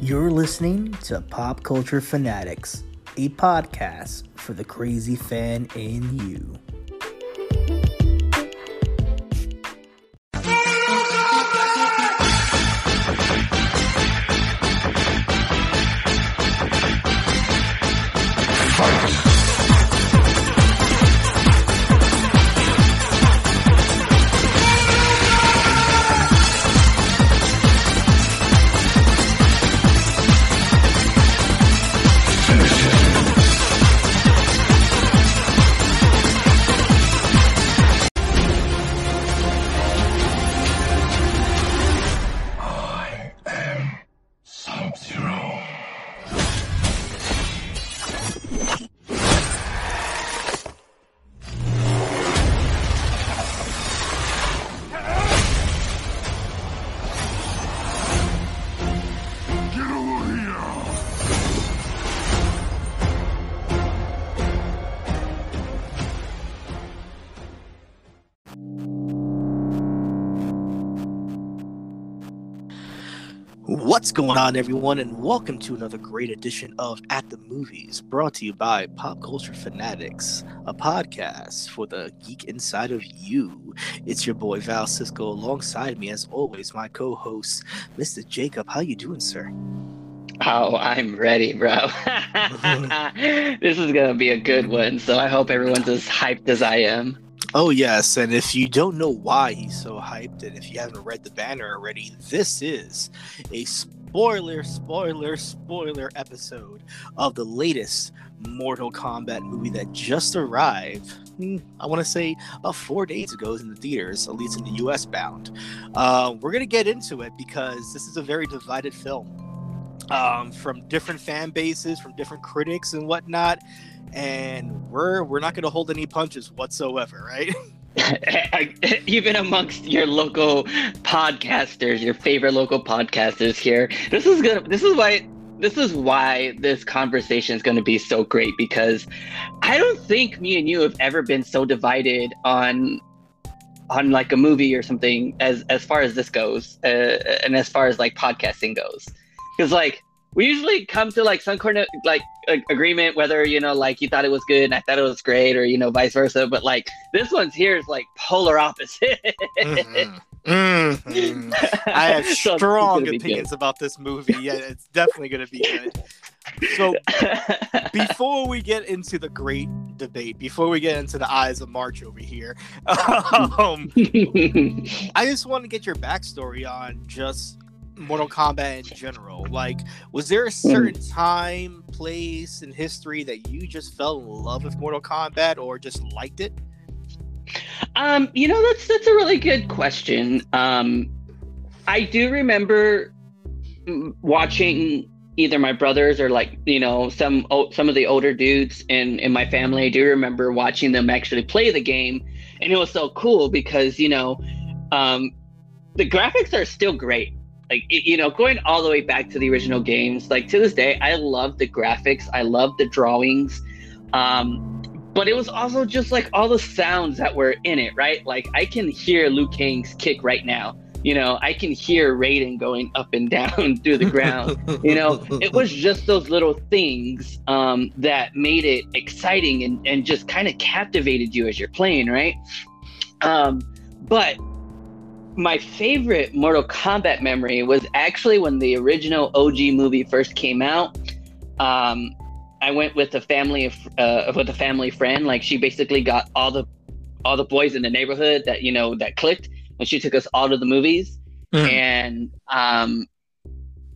You're listening to Pop Culture Fanatics, a podcast for the crazy fan in you. Going on, everyone, and welcome to another great edition of At the Movies, brought to you by Pop Culture Fanatics, a podcast for the geek inside of you. It's your boy Val Cisco, alongside me, as always, my co-host, Mr. Jacob. How you doing, sir? Oh, I'm ready, bro. this is gonna be a good one. So I hope everyone's as hyped as I am. Oh yes, and if you don't know why he's so hyped, and if you haven't read the banner already, this is a spoiler, spoiler, spoiler episode of the latest Mortal Kombat movie that just arrived. hmm, I want to say uh, four days ago in the theaters, at least in the U.S. bound. Uh, we're gonna get into it because this is a very divided film. Um, from different fan bases, from different critics and whatnot, and we're we're not going to hold any punches whatsoever, right? Even amongst your local podcasters, your favorite local podcasters here, this is gonna. This is why. This is why this conversation is going to be so great because I don't think me and you have ever been so divided on on like a movie or something as as far as this goes, uh, and as far as like podcasting goes, because like we usually come to like some kind of like a- agreement whether you know like you thought it was good and i thought it was great or you know vice versa but like this one's here is like polar opposite Mhm. Mhm. I have So strong opinions about this movie. Yeah, it's definitely going to be good. So before we get into the great debate, before we get into the eyes of March over here, um, I just want to get your backstory on just Mortal Kombat in general. Like, was there a certain time, place, and history that you just fell in love with Mortal Kombat or just liked it? um you know that's that's a really good question um i do remember watching either my brothers or like you know some some of the older dudes in in my family i do remember watching them actually play the game and it was so cool because you know um the graphics are still great like you know going all the way back to the original games like to this day i love the graphics i love the drawings um but it was also just like all the sounds that were in it right? Like i can hear liu kang's kick right now. You know i can hear raiden going up and down through the ground. You know it was just those little things um, that made it exciting and, and just kind of captivated you as you're playing right? Um, but my favorite mortal kombat memory was actually when the original og movie first came out. Um, i went with a family of uh, with a family friend. Like she basically got all the all the boys in the neighborhood that you know that clicked and she took us all to the movies. Mm. and um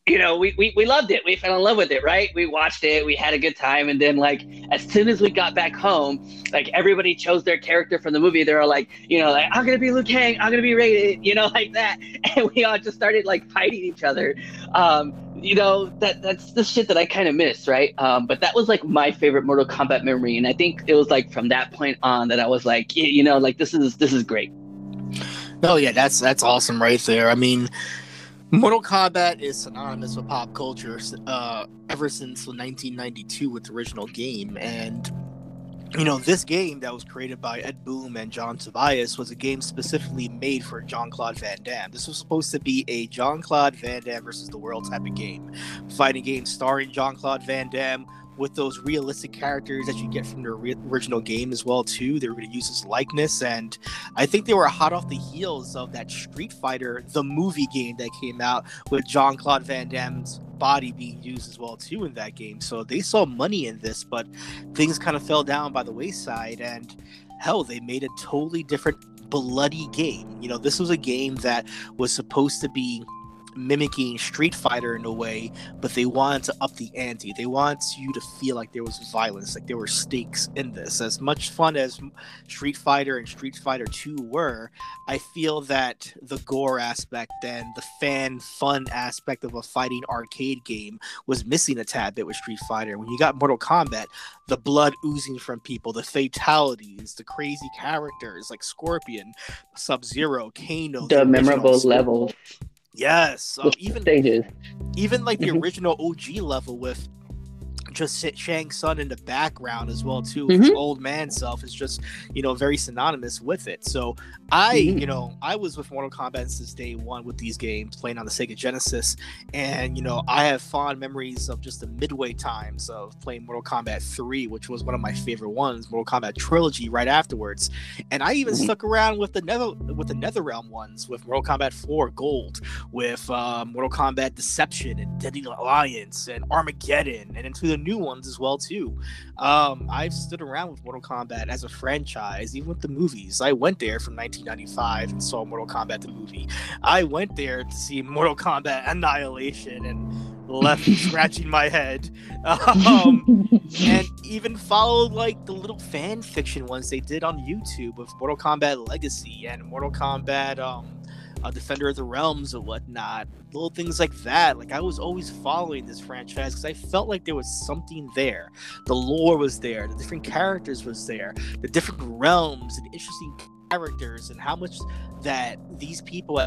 you know we, we we loved it. We fell in love with it right? We watched it. We had a good time. And then like as soon as we got back home like everybody chose their character from the movie. They were like you know like i'm gonna be Liu Kang. I'm gonna be Raiden you know like that. And we all just started like fighting each other. Um you know that that's the shit that i kind of miss right? Um but that was like my favorite mortal kombat memory. And i think it was like from that point on that i was like you know like this is this is great. Oh yeah, that's that's awesome right there. I mean, Mortal Kombat is synonymous with pop culture uh, ever since 1992 with the original game, and you know, this game that was created by Ed Boon and John Tobias was a game specifically made for Jean Claude Van Damme. This was supposed to be a Jean Claude Van Damme versus the world type of game, fighting game starring Jean Claude Van Damme with those realistic characters that you get from the re- original game as well too. They were going to use his likeness, and I think they were hot off the heels of that Street Fighter, the movie game that came out with Jean Claude Van Damme's body being used as well too in that game. So they saw money in this, but things kind of fell down by the wayside, and hell, they made a totally different bloody game. You know, this was a game that was supposed to be mimicking Street Fighter in a way, but they wanted to up the ante. They wanted you to feel like there was violence, like there were stakes in this. As much fun as Street Fighter and Street Fighter 2 were, I feel that the gore aspect and the fan fun aspect of a fighting arcade game was missing a tad bit with Street Fighter. When you got Mortal Kombat, the blood oozing from people, the fatalities, the crazy characters like Scorpion, Sub Zero, Kano, the, the memorable levels Yes, um, even stages. even like the mm-hmm. original OG level with just Shang Tsung in the background as well too. Mm-hmm. His old man self is just you know very synonymous with it. So I mm-hmm. you know I was with Mortal Kombat since day one with these games playing on the Sega Genesis, and you know I have fond memories of just the midway times of playing Mortal Kombat 3, which was one of my favorite ones. Mortal Kombat trilogy right afterwards, and I even mm-hmm. stuck around with the Nether with the NetherRealm ones with Mortal Kombat 4 Gold, with uh, Mortal Kombat Deception and Deadly Alliance and Armageddon, and into the new ones as well too. Um, I've stood around with Mortal Kombat as a franchise, even with the movies. I went there from 1995 and saw Mortal Kombat the movie. I went there to see Mortal Kombat Annihilation and left scratching my head. Um, and even followed like the little fan fiction ones they did on YouTube of Mortal Kombat Legacy and Mortal Kombat um, uh, Defender of the Realms and whatnot, little things like that. Like I was always following this franchise because I felt like there was something there. The lore was there, the different characters was there, the different realms and interesting characters, and how much that these people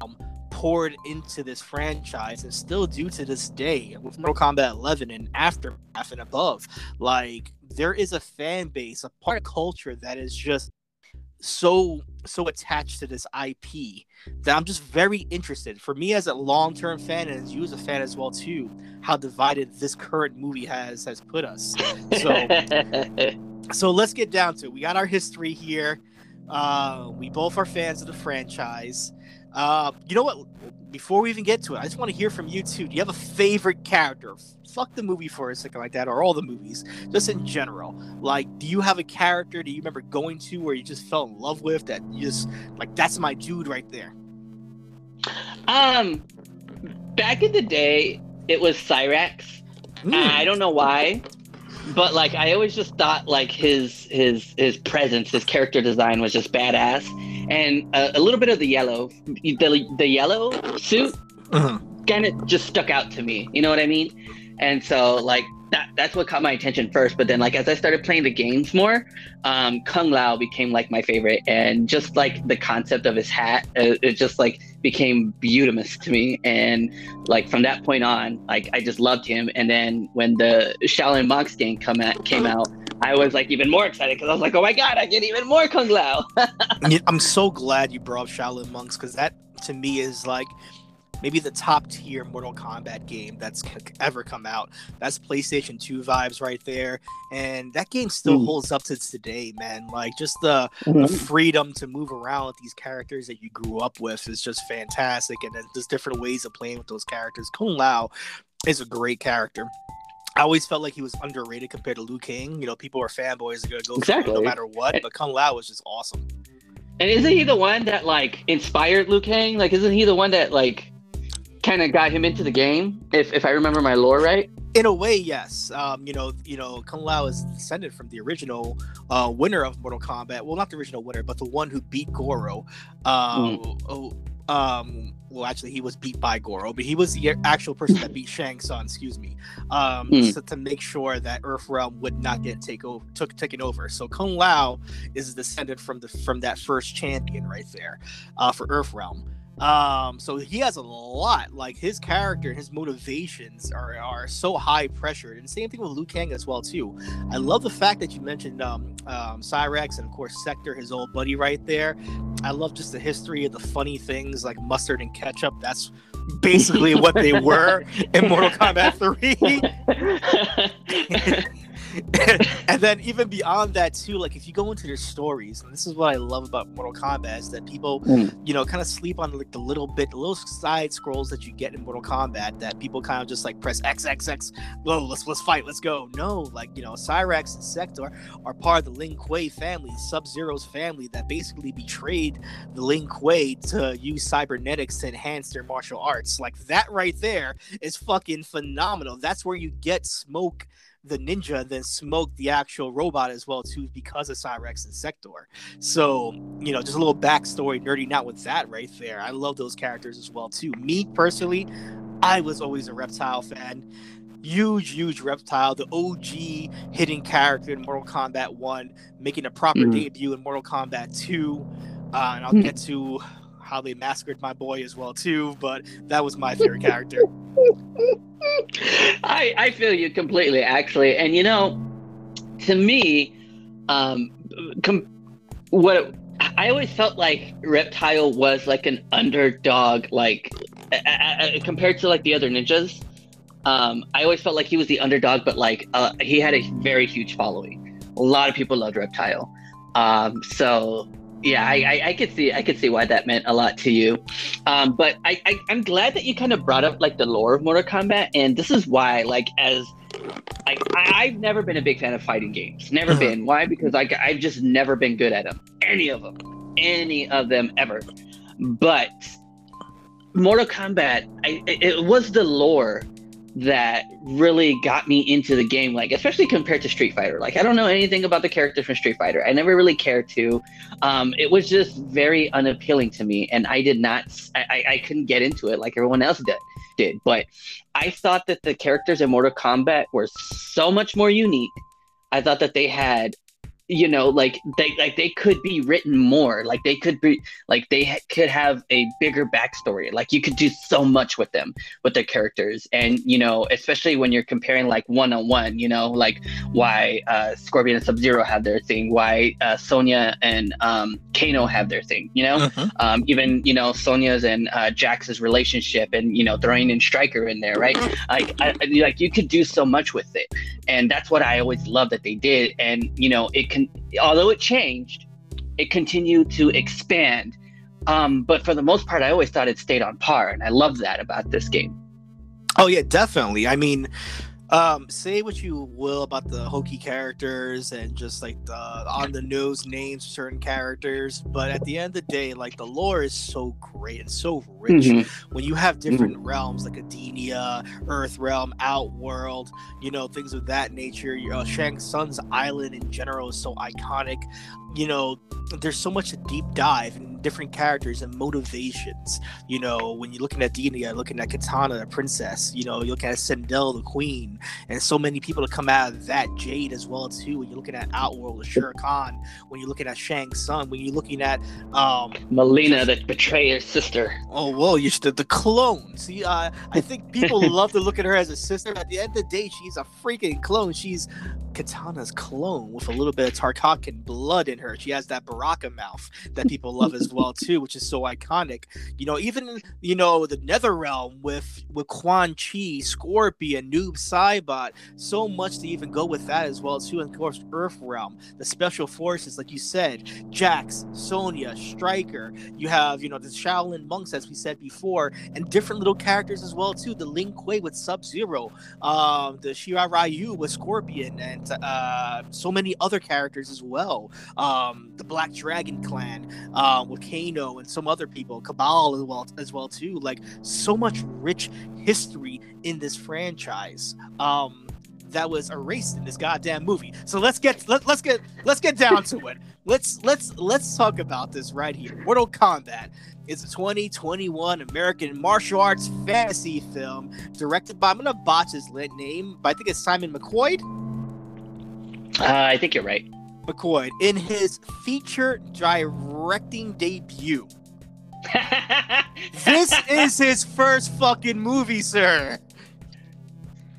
um, poured into this franchise and still do to this day with Mortal Kombat 11 and Aftermath and above. Like there is a fan base, a part of culture that is just so so attached to this IP that I'm just very interested. For me as a long-term fan and as you as a fan as well too, how divided this current movie has has put us. So so let's get down to it. We got our history here. Uh, we both are fans of the franchise. Uh, you know what? Before we even get to it, I just want to hear from you too. Do you have a favorite character? Fuck the movie for a second like that, or all the movies, just in general. Like, do you have a character? Do you remember going to where you just fell in love with that you just like? That's my dude right there. Um, back in the day, it was Cyrax. Mm. I don't know why, but like I always just thought like his his his presence, his character design was just badass and a, a little bit of the yellow, the the yellow suit, uh-huh. kind of just stuck out to me. You know what I mean? And so like that that's what caught my attention first. But then like as I started playing the games more, um, Kung Lao became like my favorite, and just like the concept of his hat, it, it just like became beautimous to me. And like from that point on, like I just loved him. And then when the Shaolin Monks game come at, came out, I was like even more excited because I was like, oh my god, I get even more Kung Lao. I'm so glad you brought up Shaolin Monks because that to me is like maybe the top tier Mortal Kombat game that's ever come out. That's PlayStation 2 vibes right there. And that game still mm. holds up to today, man. Like just the, mm-hmm. the, freedom to move around with these characters that you grew up with is just fantastic. And then there's different ways of playing with those characters. Kung Lao is a great character. I always felt like he was underrated compared to Liu Kang. You know, people are fanboys are gonna go exactly. no matter what, but Kung Lao was just awesome. And isn't he the one that like inspired Liu Kang? Like, isn't he the one that like kind of got him into the game? If if I remember my lore right. In a way, yes. Um, you know, you know, Kung Lao is descended from the original uh, winner of Mortal Kombat. Well, not the original winner, but the one who beat Goro. Um, mm um well actually he was beat by Goro, but he was the actual person that beat Shang Tsung, excuse me. Um mm. so to make sure that Earth Realm would not get take over took taken over. So Kung Lao is descended from the from that first champion right there uh for Earth Realm. Um, so he has a lot. Like his character, his motivations are are so high pressured, and same thing with Liu Kang as well too. I love the fact that you mentioned um, um, Cyrax and of course Sector, his old buddy right there. I love just the history of the funny things like mustard and ketchup. That's basically what they were in Mortal Kombat 3. and then even beyond that too, like if you go into their stories, and this is what I love about Mortal Kombat is that people, mm. you know, kind of sleep on like the little bit, the little side scrolls that you get in Mortal Kombat that people kind of just like press X X X, whoa, let's let's fight, let's go. No, like you know, Cyrax and Sector are part of the Lin Kuei family, Sub Zero's family that basically betrayed the Lin Kuei to use cybernetics to enhance their martial arts. Like that right there is fucking phenomenal. That's where you get smoke the ninja then smoked the actual robot as well too because of Cyrax and Sector. So you know, just a little backstory, nerding out with that right there. I love those characters as well too. Me personally, I was always a reptile fan. Huge, huge reptile, the OG hidden character in Mortal Kombat 1, making a proper mm. debut in Mortal Kombat 2. Uh, and I'll mm. get to they massacred my boy as well too, but that was my favorite character. I I feel you completely actually, and you know, to me, um, com- what I always felt like Reptile was like an underdog, like compared to like the other ninjas. Um, I always felt like he was the underdog, but like uh, he had a very huge following. A lot of people loved Reptile. Um, so yeah, I, I, I, could see I could see why that meant a lot to you. Um, but I, I am glad that you kind of brought up like the lore of Mortal Kombat, and this is why like as like I, have never been a big fan of fighting games. Never uh-huh. been. Why? Because like I've just never been good at them. Any of them. Any of them ever. But Mortal Kombat, I, it was the lore that really got me into the game like especially compared to street fighter. Like i don't know anything about the characters from street fighter. I never really cared to. Um, it was just very unappealing to me and i did not i, I couldn't get into it like everyone else did, did. But i thought that the characters in mortal kombat were so much more unique. I thought that they had you know like they like they could be written more like they could be like they ha- could have a bigger backstory like you could do so much with them with their characters. And you know especially when you're comparing like one-on-one you know like why uh scorpion and sub-zero have their thing why uh sonya and um kano have their thing you know? Uh-huh. um even you know sonya's and uh jax's relationship and you know throwing in Stryker in there right? Like I, like you could do so much with it. And that's what i always love that they did. And you know it can although it changed, it continued to expand. Um, but for the most part, I always thought it stayed on par, and I love that about this game. Oh yeah, definitely. I mean, um, say what you will about the hokey characters and just like the on the nose names of certain characters, but at the end of the day, like the lore is so great and so rich. Mm-hmm. When you have different mm-hmm. realms like Edenia, Earth Realm, Outworld, you know things of that nature. You know, Shang Tsung's island in general is so iconic. You know, there's so much a deep dive in different characters and motivations. You know, when you're looking at Edenia, looking at Kitana, the princess, you know, you're looking at Sindel, the queen, and so many people to come out of that Jade as well too. When you're looking at Outworld, Shao Kahn, when you're looking at Shang Tsung, when you're looking at um Mileena, the betrayer's sister. Oh well, you the, the clone. See, uh, I think people love to look at her as a sister. At the end of the day, she's a freaking clone. She's Kitana's clone with a little bit of Tarkatan blood in her. She has that Baraka mouth that people love as well too, which is so iconic. You know, even you know the Nether Realm with with Quan Chi, Scorpion, Noob Saibot, so much to even go with that as well too. And of course, Earth Realm, the Special Forces, like you said, Jax, Sonya, Stryker. You have you know the Shaolin monks, as we said before, and different little characters as well too. The Lin Kuei with Sub Zero, um, the Shirai Ryu with Scorpion, and uh, so many other characters as well. Um, the Black Dragon Clan uh, with Kano and some other people, Cabal as well as well too. Like so much rich history in this franchise. Um, that was erased in this goddamn movie. So let's get let, let's get let's get down to it. Let's let's let's talk about this right here. Mortal Kombat is a 2021 American martial arts fantasy film directed by I'm gonna botch his name, but I think it's Simon McQuoid. Uh, I think you're right. McQuoid in his feature directing debut. This is his first fucking movie, sir.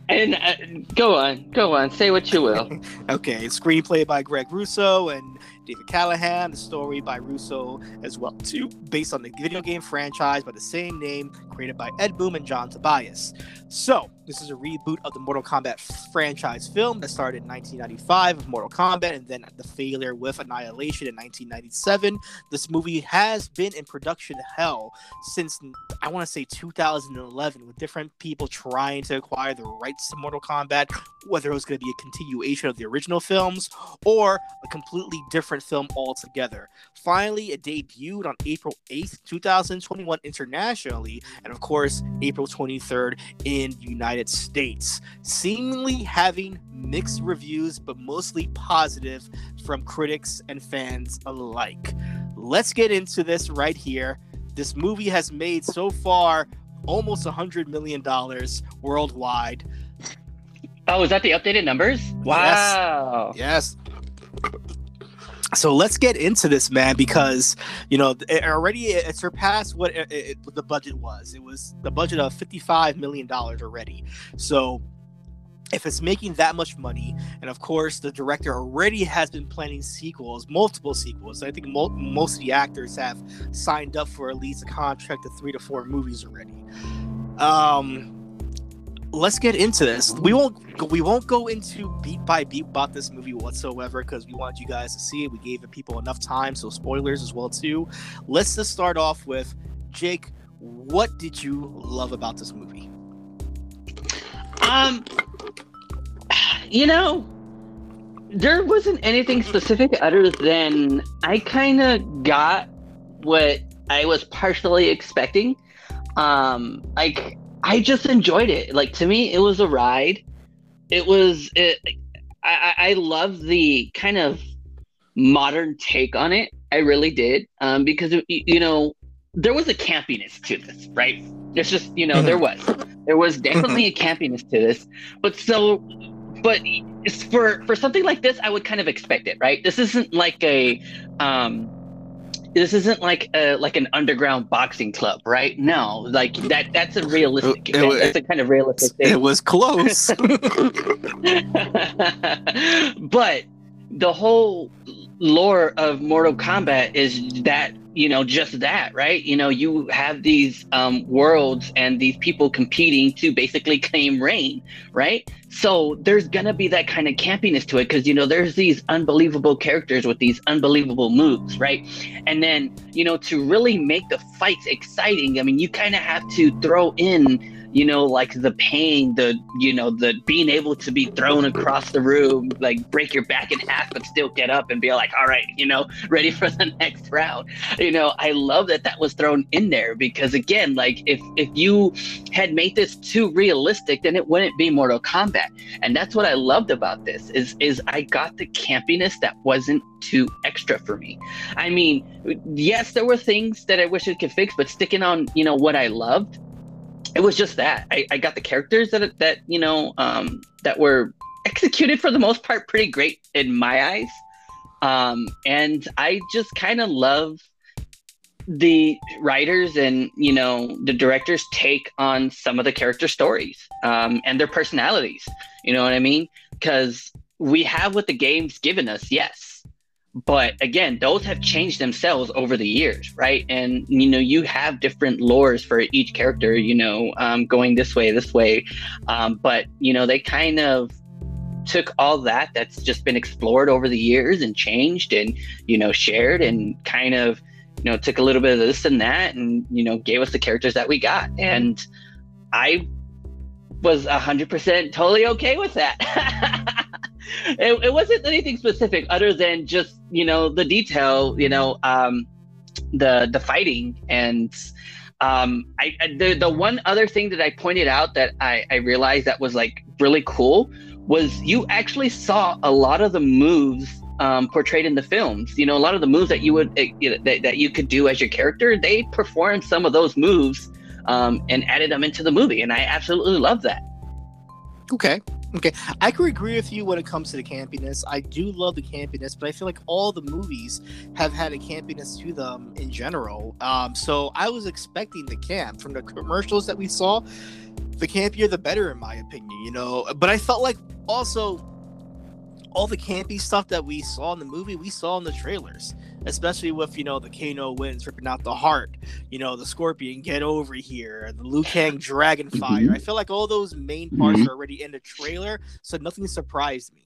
And uh, go on, go on, say what you will. okay, screenplay by Greg Russo and David Callaham, the story by Russo as well too, based on the video game franchise by the same name, created by Ed Boon and John Tobias. So, this is a reboot of the Mortal Kombat franchise film that started in 1995 with Mortal Kombat and then the failure with Annihilation in 1997. This movie has been in production hell since I want to say 2011 with different people trying to acquire the rights to Mortal Kombat, whether it was going to be a continuation of the original films or a completely different film altogether. Finally, it debuted on April 8th, 2021 internationally, and of course, April 23rd in the United States, seemingly having mixed reviews but mostly positive from critics and fans alike. Let's get into this right here. This movie has made so far almost a hundred million dollars worldwide. Oh, is that the updated numbers? Wow. Yes. yes. So let's get into this, man, because you know it already it surpassed what it, it, the budget was. It was the budget of fifty-five million dollars already. So if it's making that much money, and of course the director already has been planning sequels, multiple sequels. I think mo- most of the actors have signed up for at least a contract of three to four movies already. Um, let's get into this. We won't we won't go into beat by beat about this movie whatsoever because we wanted you guys to see it. We gave the people enough time, so spoilers as well too. Let's just start off with Jake. What did you love about this movie? Um, you know, there wasn't anything specific other than I kind of got what I was partially expecting. Um, like I just enjoyed it. Like to me, it was a ride. It was. It, I I love the kind of modern take on it. I really did. Um, because you know there was a campiness to this, right? It's just you know there was there was definitely a campiness to this, but so but for for something like this, I would kind of expect it, right? This isn't like a um this isn't like a like an underground boxing club, right? No, like that that's a realistic it, it, that's a kind of realistic thing. It was close. but the whole lore of Mortal Kombat is that you know just that right? You know you have these um, worlds and these people competing to basically claim reign right? So there's gonna be that kind of campiness to it because you know there's these unbelievable characters with these unbelievable moves right? And then you know to really make the fights exciting i mean you kind of have to throw in you know, like the pain, the, you know, the being able to be thrown across the room, like break your back in half, but still get up and be like, all right, you know, ready for the next round. You know, I love that that was thrown in there because again, like if, if you had made this too realistic, then it wouldn't be Mortal Kombat. And that's what I loved about this is, is I got the campiness that wasn't too extra for me. I mean, yes, there were things that I wish it could fix, but sticking on, you know, what I loved, it was just that I, I got the characters that that you know um, that were executed for the most part pretty great in my eyes, um, and I just kind of love the writers and you know the directors take on some of the character stories um, and their personalities. You know what I mean? Because we have what the game's given us, yes but again those have changed themselves over the years right? And you know you have different lores for each character you know um, going this way this way. Um, but you know they kind of took all that that's just been explored over the years and changed and you know shared and kind of you know took a little bit of this and that and you know gave us the characters that we got. And i was 100% totally okay with that it, it wasn't anything specific other than just you know the detail you know um the the fighting and um i the, the one other thing that i pointed out that i i realized that was like really cool was you actually saw a lot of the moves um, portrayed in the films. You know, a lot of the moves that you would uh, that, that you could do as your character, they performed some of those moves um, and added them into the movie, and I absolutely love that. Okay, Okay, I could agree with you when it comes to the campiness. I do love the campiness, but I feel like all the movies have had a campiness to them in general. Um, so I was expecting the camp from the commercials that we saw. The campier, the better, in my opinion. You know, but I felt like also all the campy stuff that we saw in the movie, we saw in the trailers especially with you know the Kano winds ripping out the heart, you know the Scorpion get over here, the Liu Kang Dragon Fire. Mm-hmm. I feel like all those main parts mm-hmm. are already in the trailer, so nothing surprised me.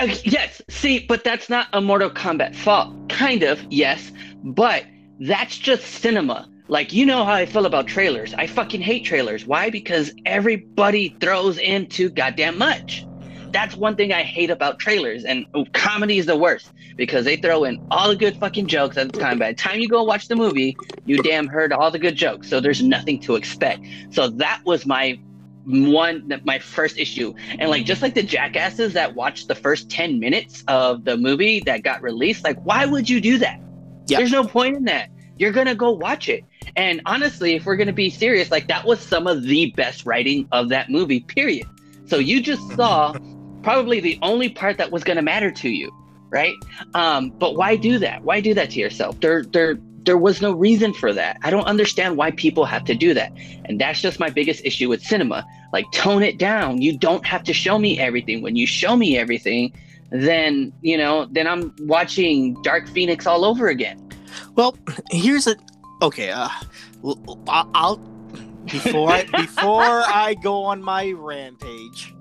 Uh, yes, see, but that's not a Mortal Kombat fault. Kind of, yes, but that's just cinema. Like, you know how I feel about trailers. I fucking hate trailers. Why? Because everybody throws in too goddamn much that's one thing I hate about trailers. And oh, comedy is the worst because they throw in all the good fucking jokes at the time. By the time you go watch the movie, you damn heard all the good jokes. So there's nothing to expect. So that was my one my first issue and like just like the jackasses that watched the first 10 minutes of the movie that got released like why would you do that there's no point in that you're gonna go watch it and honestly if we're gonna be serious like that was some of the best writing of that movie period so you just saw probably the only part that was going to matter to you, right? Um, but why do that? Why do that to yourself? There, there, there was no reason for that. I don't understand why people have to do that. And that's just my biggest issue with cinema. Like, tone it down. You don't have to show me everything. When you show me everything, then, you know, then I'm watching Dark Phoenix all over again. Well, here's a okay, uh I'll before I before I go on my rampage,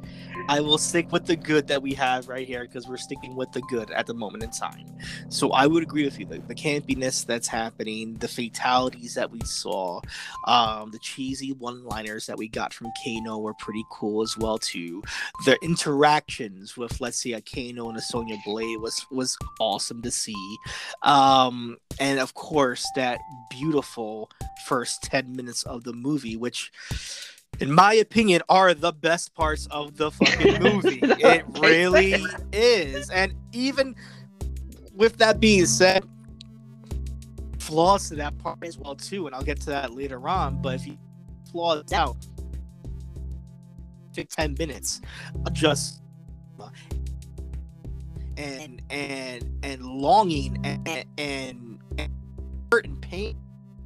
I will stick with the good that we have right here because we're sticking with the good at the moment in time. So I would agree with you. The, the campiness that's happening, the fatalities that we saw, um, the cheesy one-liners that we got from Kano were pretty cool as well too. The interactions with let's say a Kano and a Sonya Blade was was awesome to see. Um, and of course that beautiful first 10 minutes of the movie, which in my opinion, are the best parts of the fucking movie. it really is. And even with that being said, flaws to that part as well too, and I'll get to that later on. But if you flaws out, take ten minutes, just and and and longing and and, and hurt and pain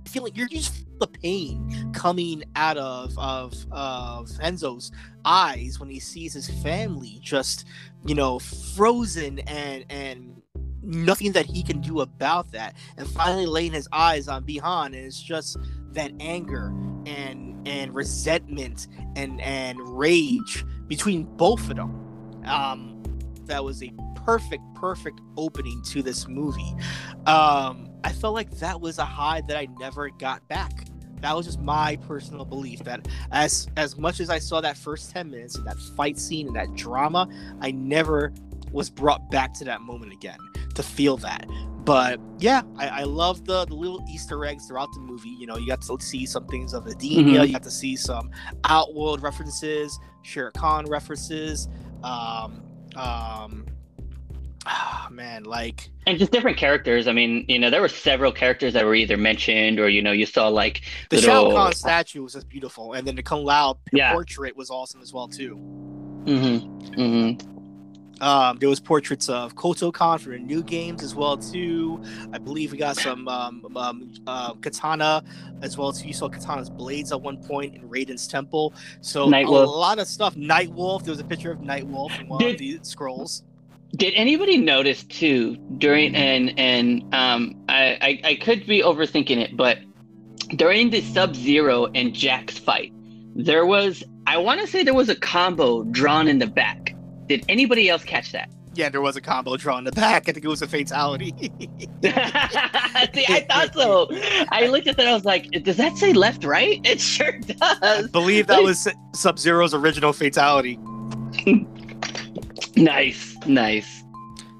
feeling you're just the pain coming out of of of Hanzo's eyes when he sees his family just you know frozen and and nothing that he can do about that and finally laying his eyes on Bi-Han. And it's just that anger and and resentment and and rage between both of them. Um that was a perfect perfect opening to this movie um I felt like that was a high that I never got back. That was just my personal belief that as as much as I saw that first 10 minutes and that fight scene and that drama, I never was brought back to that moment again to feel that. But yeah, I, I love the, the little Easter eggs throughout the movie. You know, you got to see some things of Edenia, mm-hmm. you got to see some Outworld references, Shao Kahn references, um, um, oh, man, like and just different characters. I mean, you know, there were several characters that were either mentioned or you know, you saw like the little... Shao Kahn statue was just beautiful, and then the Kung Lao yeah. portrait was awesome as well too. Mm-hmm. Mm-hmm. Um, there was portraits of Kotal Kahn for the new games as well too. I believe we got some um, um, uh, Kitana as well too. You saw Kitana's blades at one point in Raiden's temple. So a lot of stuff. Nightwolf. There was a picture of Nightwolf in one Did, of the scrolls did anybody notice too during and and um I, I I could be overthinking it, but during the Sub Zero and Jax fight, there was I want to say there was a combo drawn in the back. Did anybody else catch that? Yeah, there was a combo draw in the back. I think it was a fatality. See, I thought so. I looked at that. I was like, "Does that say left, right?" It sure does. I believe that was Sub Zero's original fatality. Nice, nice.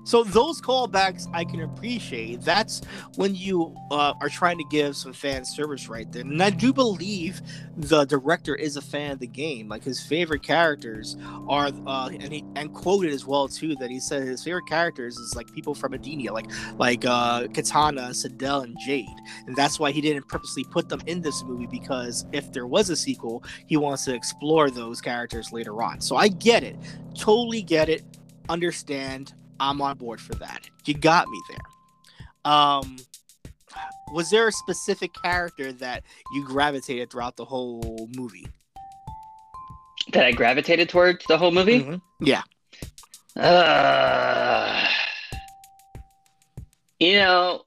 So those callbacks I can appreciate. That's when you uh, are trying to give some fan service right there. And I do believe the director is a fan of the game. Like his favorite characters are, uh, and he and quoted as well too that he said his favorite characters is like people from Edenia, like like uh, Kitana, Sindel, and Jade, and that's why he didn't purposely put them in this movie because if there was a sequel, he wants to explore those characters later on. So I get it, totally get it, understand I'm on board for that. You got me there. Um, was there a specific character that you gravitated throughout the whole movie? That I gravitated towards the whole movie? Mm-hmm. Yeah. Uh, you know,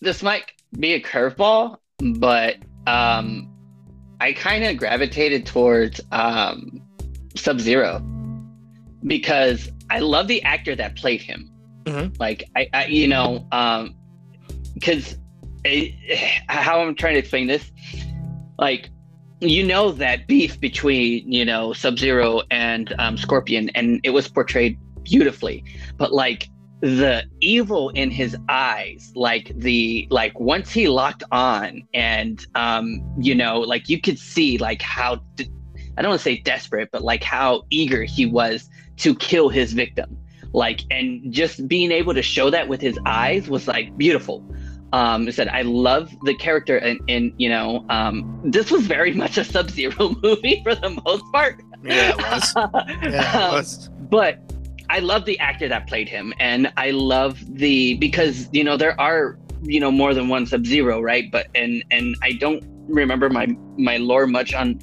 this might be a curveball, but um, I kind of gravitated towards um, Sub Zero because I love the actor that played him. Mhm. Like I, I, you know, um, because how I'm trying to explain this, like you know that beef between you know Sub Zero and um, Scorpion, and it was portrayed beautifully, but like the evil in his eyes like the like once he locked on and um you know like you could see like how d- i don't want to say desperate but like how eager he was to kill his victim like and just being able to show that with his eyes was like beautiful um I said i love the character and and you know um this was very much a sub-zero movie for the most part Yeah, it was. Yeah, it Um, was. but I love the actor that played him, and I love the because you know there are you know more than one Sub Zero, right? But and and I don't remember my my lore much on,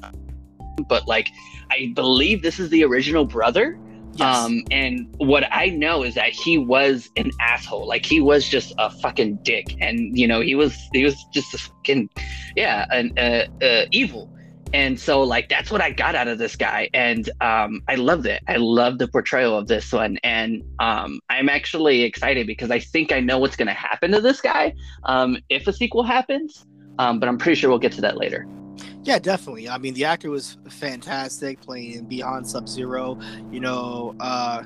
but like I believe this is the original brother. Yes. Um, and what I know is that he was an asshole. Like he was just a fucking dick, and you know he was he was just a fucking yeah, an uh, uh, evil. And so like that's what I got out of this guy, and um, I loved it. I love the portrayal of this one, and um, I'm actually excited because I think I know what's going to happen to this guy um, if a sequel happens. Um, but I'm pretty sure we'll get to that later. Yeah, definitely. I mean, the actor was fantastic playing Bi-Han Sub Zero. You know, uh,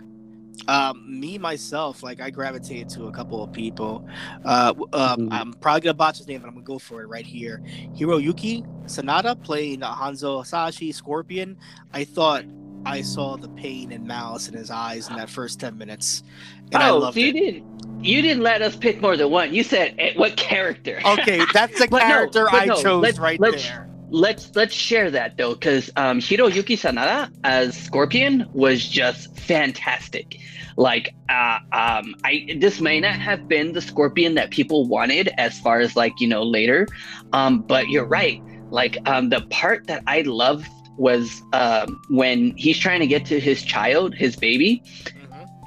um, me myself, like I gravitated to a couple of people. Uh, um, Mhm. I'm probably gonna botch his name, but I'm gonna go for it right here. Hiroyuki Sanada playing Hanzo Hasashi Scorpion. I thought I saw the pain and malice in his eyes in that first ten minutes, and I oh, loved so you it. didn't you didn't let us pick more than one. You said eh, what character? Okay, that's the But no, character I no, chose let's- right let's- there. Let's let's share that though because um hiroyuki sanada as scorpion was just fantastic like uh um i this may not have been the scorpion that people wanted as far as like you know later um but you're right like um the part that i loved was um when he's trying to get to his child his baby.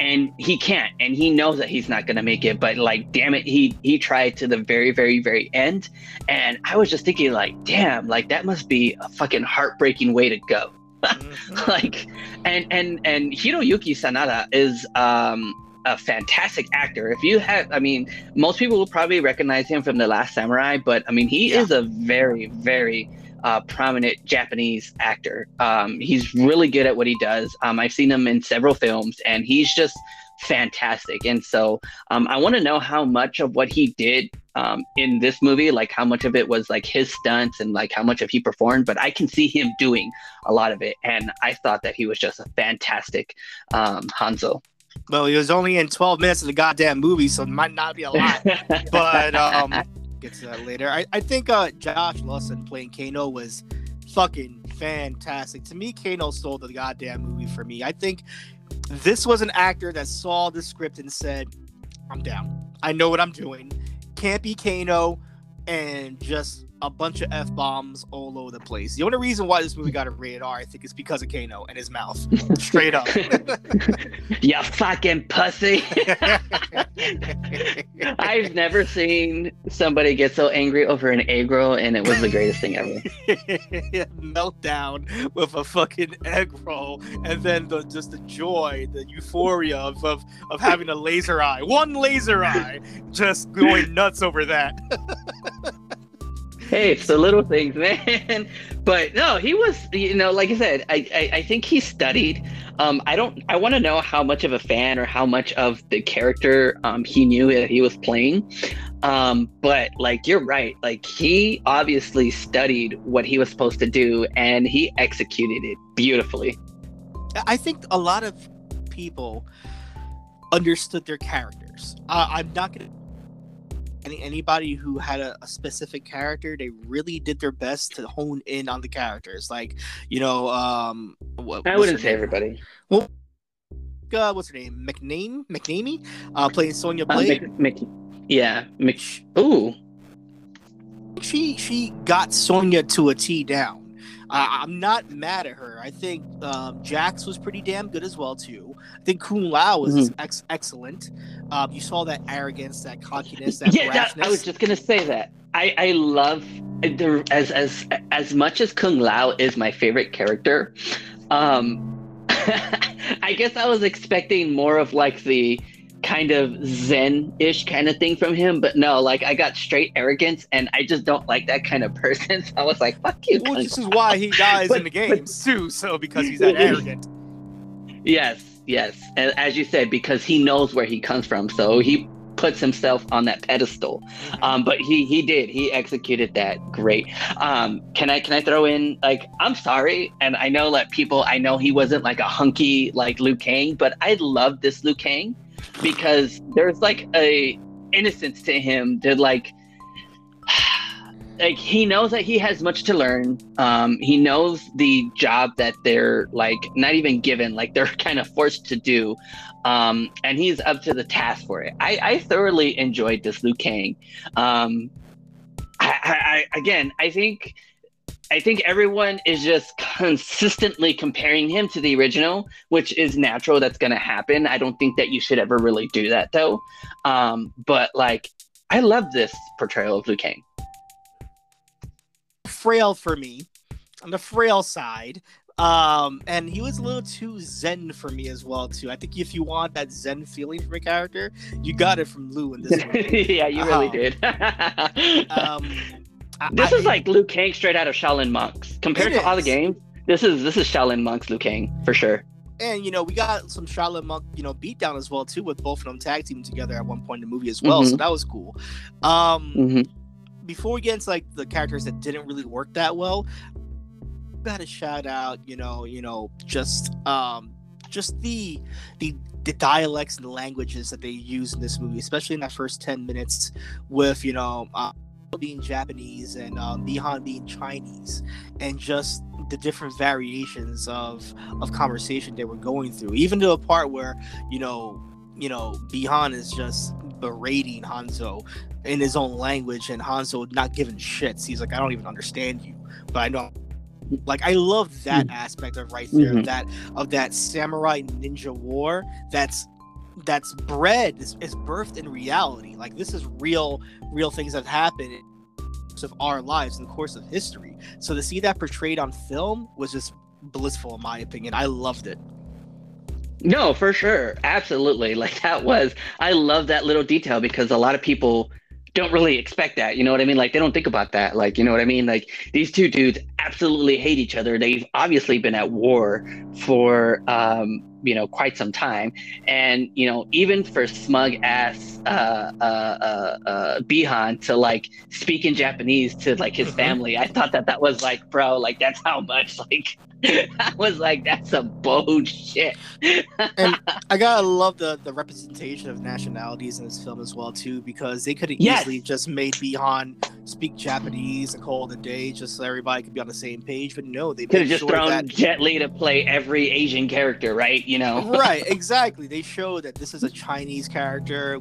And he can't and he knows that he's not going to make it but like damn it he he tried to the very very very end and i was just thinking like damn like that must be a fucking heartbreaking way to go Mhm. like and and and hiroyuki sanada is um a fantastic actor if you have i mean most people will probably recognize him from the last samurai but i mean he Yeah. is a very very uh, prominent Japanese actor. Um, he's really good at what he does. Um, I've seen him in several films, and he's just fantastic. And so um, I want to know how much of what he did um, in this movie, like how much of it was like his stunts and like how much of he performed. But I can see him doing a lot of it, and I thought that he was just a fantastic um, Hanzo. Well, he was only in 12 minutes of the goddamn movie, so it might not be a lot. but um, get to that later. I, I think uh, Josh Lawson playing Kano was fucking fantastic. To me, Kano stole the goddamn movie for me. I think this was an actor that saw the script and said, "I'm down. I know what I'm doing. Can't be Kano." And just a bunch of f bombs all over the place. The only reason why this movie got a rated R, I think, is because of Kano and his mouth, straight up. you fucking pussy. I've never seen somebody get so angry over an egg roll, and it was the greatest thing ever. meltdown with a fucking egg roll, and then the just the joy, the euphoria of of, of having a laser eye, one laser eye, just going nuts over that. Hey, it's the little things, man. But no, he was, you know, like I said, I, I, I think he studied. Um, I don't, I want to know how much of a fan or how much of the character um, he knew that he was playing. Um, but like you're right, like he obviously studied what he was supposed to do and he executed it beautifully. I think a lot of people understood their characters. Uh, I'm not gonna any anybody who had a, a, specific character, they really did their best to hone in on the characters. Like, you know, um, what, I wouldn't say name? everybody. Well, uh, what's her name? McName, McNamee, uh, playing Sonya Blade. Uh, Mc, Mc, yeah, Mc. Ooh, she she got Sonya to a T down. Uh, I'm not mad at her. I think um, Jax was pretty damn good as well too. I think Kung Lao was mm-hmm. ex- excellent. Um, you saw that arrogance, that cockiness, that yeah. That, I was just gonna say that. I I love as as as much as Kung Lao is my favorite character. Um, I guess I was expecting more of like the kind of zen-ish kind of thing from him but no like i got straight arrogance and i just don't like that kind of person so i was like fuck you well this is why he dies but, in the games but, too so because he's that arrogant yes yes and as you said because he knows where he comes from so he puts himself on that pedestal mm-hmm. um, but he he did he executed that great um, can i can i throw in like i'm sorry and i know that people i know he wasn't like a hunky like liu kang but i love this liu kang because there's like a innocence to him that like like he knows that he has much to learn um he knows the job that they're like not even given like they're kind of forced to do um and he's up to the task for it i i thoroughly enjoyed this liu kang um I, I again i think I think everyone is just consistently comparing him to the original, which is natural. That's going to happen. I don't think that you should ever really do that, though. Um, but like, I love this portrayal of Liu Kang. Frail for me, on the frail side, um, and he was a little too zen for me as well too. I think if you want that zen feeling from a character, you got it from Liu in this movie. yeah, you really um, did. um, this I, is like Liu Kang straight out of Shaolin Monks. Compared to is. all the games, this is this is Shaolin Monks Liu Kang for sure. And you know, we got some Shaolin Monk, you know, beatdown as well too, with both of them tag teaming together at one point in the movie as well. Mm-hmm. So that was cool. Um, mm-hmm. Before we get into like the characters that didn't really work that well, got to shout out, you know, you know, just um, just the the the dialects and the languages that they use in this movie, especially in that first ten minutes, with you know. Uh, being Japanese and um, being Chinese, and just the different variations of of conversation they were going through, even to a part where you know, you know, Bi-Han is just berating Hanzo in his own language, and Hanzo not giving shits. He's like, I don't even understand you, but I know like I love that mm. aspect of right there, mm-hmm. that of that samurai ninja war. That's that's bred is, is birthed in reality. Like this is real, real things that happen of our lives in the course of history. So to see that portrayed on film was just blissful in my opinion. I loved it. No, for sure. Absolutely. Like that was I love that little detail because a lot of people don't really expect that. You know what I mean? Like they don't think about that. Like, you know what I mean? Like these two dudes absolutely hate each other. They've obviously been at war for um, you know, quite some time. And, you know, even for smug ass uh uh uh, uh Bi-Han to like speak in Japanese to like his mm-hmm. family, I thought that that was like, bro, like that's how much like I was like, that's some bold shit. and I gotta love the the representation of nationalities in this film as well too, because they could have yes. easily just made Bi-Han speak Japanese and call it a day, just so everybody could be on the same page. But no, they could have just sure thrown that... Jet Li to play every Asian character, right? You know, right? Exactly. They show that this is a Chinese character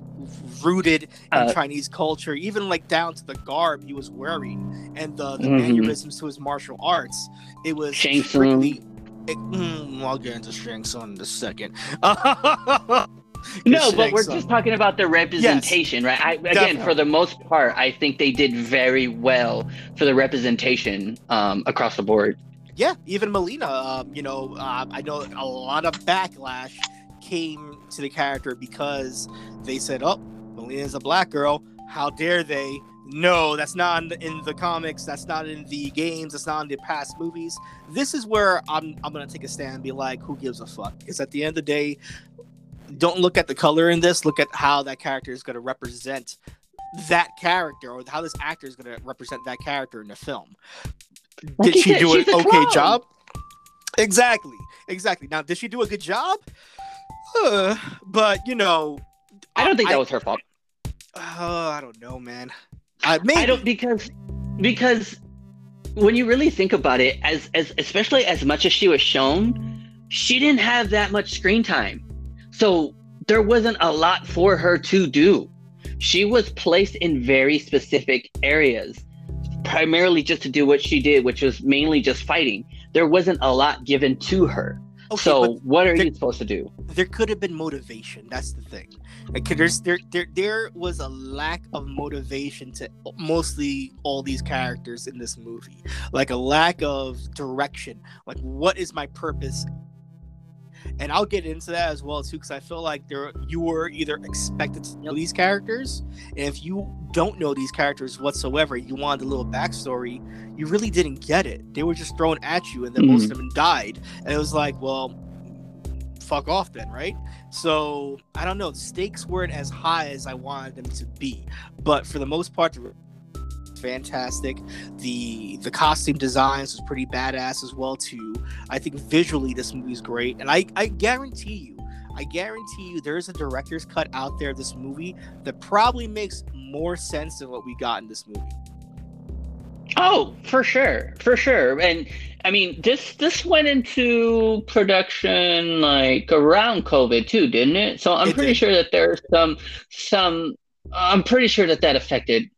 rooted in uh, Chinese culture, even like down to the garb he was wearing and the, the mm-hmm. mannerisms to his martial arts. It was Shang strictly. It, mm, I'll get into Shang Tsung in a second. no, but we're just talking about the representation, yes, right? I, again, definitely. for the most part, I think they did very well for the representation um, across the board. Yeah, even Mileena, um, you know, uh, I know a lot of backlash came to the character because they said, "Oh, Mileena's a black girl. How dare they No, that's not in the, in the comics. That's not in the games. That's not in the past movies. This is where I'm I'm gonna take a stand and be like, who gives a fuck? Because at the end of the day, don't look at the color in this. Look at how that character is gonna represent that character, or how this actor is gonna represent that character in the film. Did she do an okay clown. job? Exactly, exactly. Now, did she do a good job? Uh, but you know, I don't think I, that was her fault. Uh, I don't know, man. I, maybe. I don't because because when you really think about it, as as especially as much as she was shown, she didn't have that much screen time, so there wasn't a lot for her to do. She was placed in very specific areas, primarily just to do what she did, which was mainly just fighting. There wasn't a lot given to her. Okay, so what are there, you supposed to do? There could have been motivation. That's the thing. Like there's there there there was a lack of motivation to mostly all these characters in this movie. Like a lack of direction. Like what is my purpose? And I'll get into that as well too, because I feel like there you were either expected to know these characters, and if you don't know these characters whatsoever, you wanted a little backstory, you really didn't get it. They were just thrown at you, and then mm-hmm. most of them died, and it was like, well, fuck off then, right? So I don't know. The stakes weren't as high as I wanted them to be, but for the most part, fantastic. The the costume designs was pretty badass as well too. I think visually this movie's great, and I I guarantee you. I guarantee you there's a director's cut out there this movie that probably makes more sense than what we got in this movie. Oh, for sure, for sure. And I mean, this this went into production like around COVID too, didn't it? So I'm it pretty did. sure that there's some some. I'm pretty sure that that affected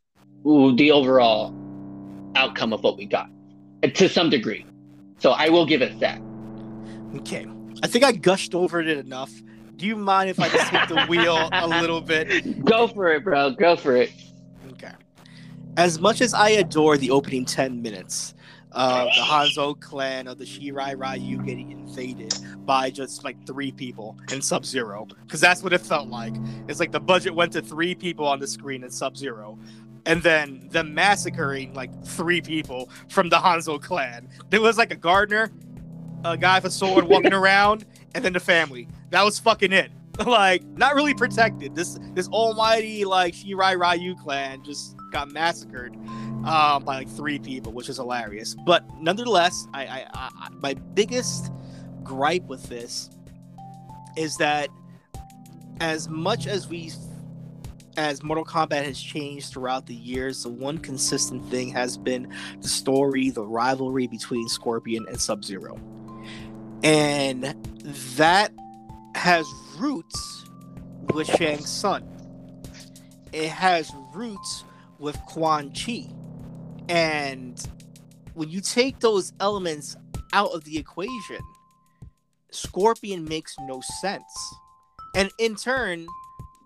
the overall outcome of what we got uh, to some degree. So I will give it that. Okay, I think I gushed over it enough. Do you mind if I just hit the wheel a little bit? Go for it, bro. Go for it. Okay. As much as I adore the opening 10 minutes, of the Hanzo clan of the Shirai Ryu getting invaded by just like three people in Sub Zero. Because that's what it felt like. It's like the budget went to three people on the screen in Sub Zero. And then them massacring like three people from the Hanzo clan. There was like a gardener, a guy with a sword walking around, and then the family. That was fucking it. like, not really protected. This this almighty like Shirai Ryu clan just got massacred um, by like three people, which is hilarious. But nonetheless, I, I, I my biggest gripe with this is that as much as we as Mortal Kombat has changed throughout the years, the one consistent thing has been the story, the rivalry between Scorpion and Sub Zero. And that has roots with Shang Tsung. It has roots with Quan Chi. And when you take those elements out of the equation, Scorpion makes no sense. And in turn,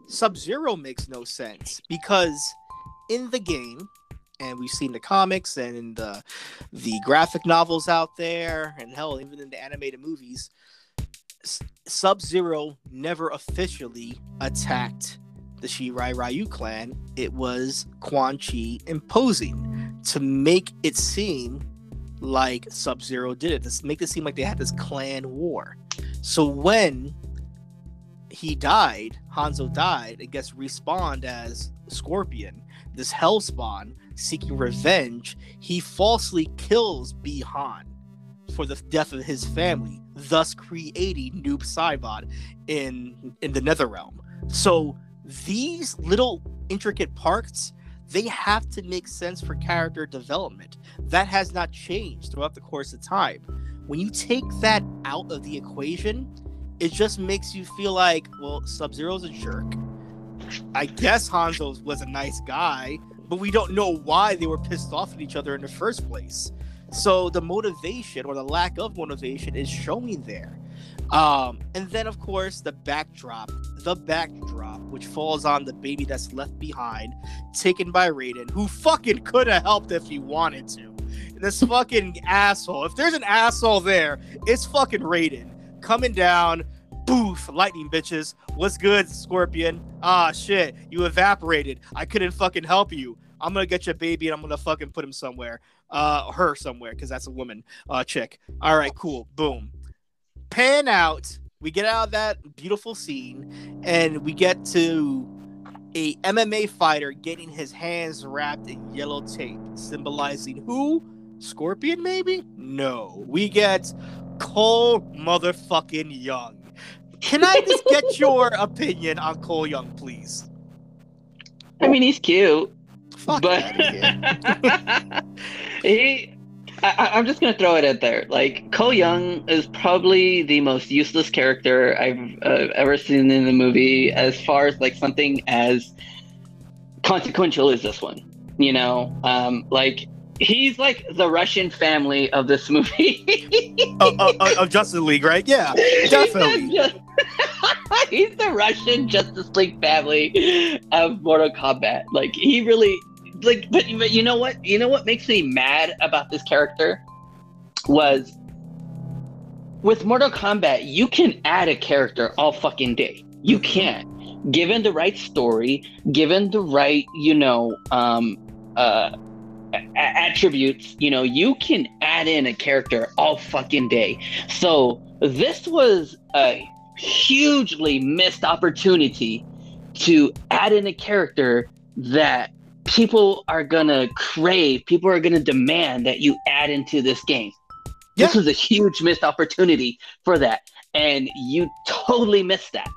Sub Zero makes no sense because in the game, and we've seen the comics and in the the graphic novels out there, and hell, even in the animated movies, Sub Zero never officially attacked the Shirai Ryu clan. It was Quan Chi imposing to make it seem like Sub Zero did it. To make it seem like they had this clan war. So when he died, Hanzo died, and gets respawned as Scorpion, this Hellspawn seeking revenge. He falsely kills Bi-Han for the death of his family, thus creating Noob Saibot in in the Netherrealm. So these little intricate parts they have to make sense for character development. That has not changed throughout the course of time. When you take that out of the equation, it just makes you feel like, well, Sub Zero's a jerk. I guess Hanzo was a nice guy, but we don't know why they were pissed off at each other in the first place. So the motivation or the lack of motivation is showing there. Um, and then, of course, the backdrop, the backdrop, which falls on the baby that's left behind, taken by Raiden, who fucking could have helped if he wanted to. This fucking asshole. If there's an asshole there, it's fucking Raiden coming down. Boof, lightning bitches. What's good, Scorpion? Ah, shit, you evaporated. I couldn't fucking help you. I'm gonna get your baby and I'm gonna fucking put him somewhere, uh, her somewhere, because that's a woman, uh, chick. All right, cool, boom. Pan out. We get out of that beautiful scene, and we get to a MMA fighter getting his hands wrapped in yellow tape, symbolizing who? Scorpion, maybe? No. We get Cole motherfucking Young. Can I just get your opinion on Cole Young, please? I mean, he's cute, Fuck but he. I, I'm just gonna throw it out there. Like Cole Young is probably the most useless character I've uh, ever seen in a movie, as far as like something as consequential as this one. You know, um, like he's like the Russian family of this movie. of, of- of Justice League, right? Yeah, definitely. He's the, he's the Russian Justice League family of Mortal Kombat. Like he really like but, but you know what? You know what makes me mad about this character was with Mortal Kombat, you can add a character all fucking day. You can't, Given the right story, given the right, you know, um uh attributes, you know, you can add in a character all fucking day. So this was a hugely missed opportunity to add in a character that people are gonna crave, people are gonna demand that you add into this game. This was a huge missed opportunity for that, and you totally missed that.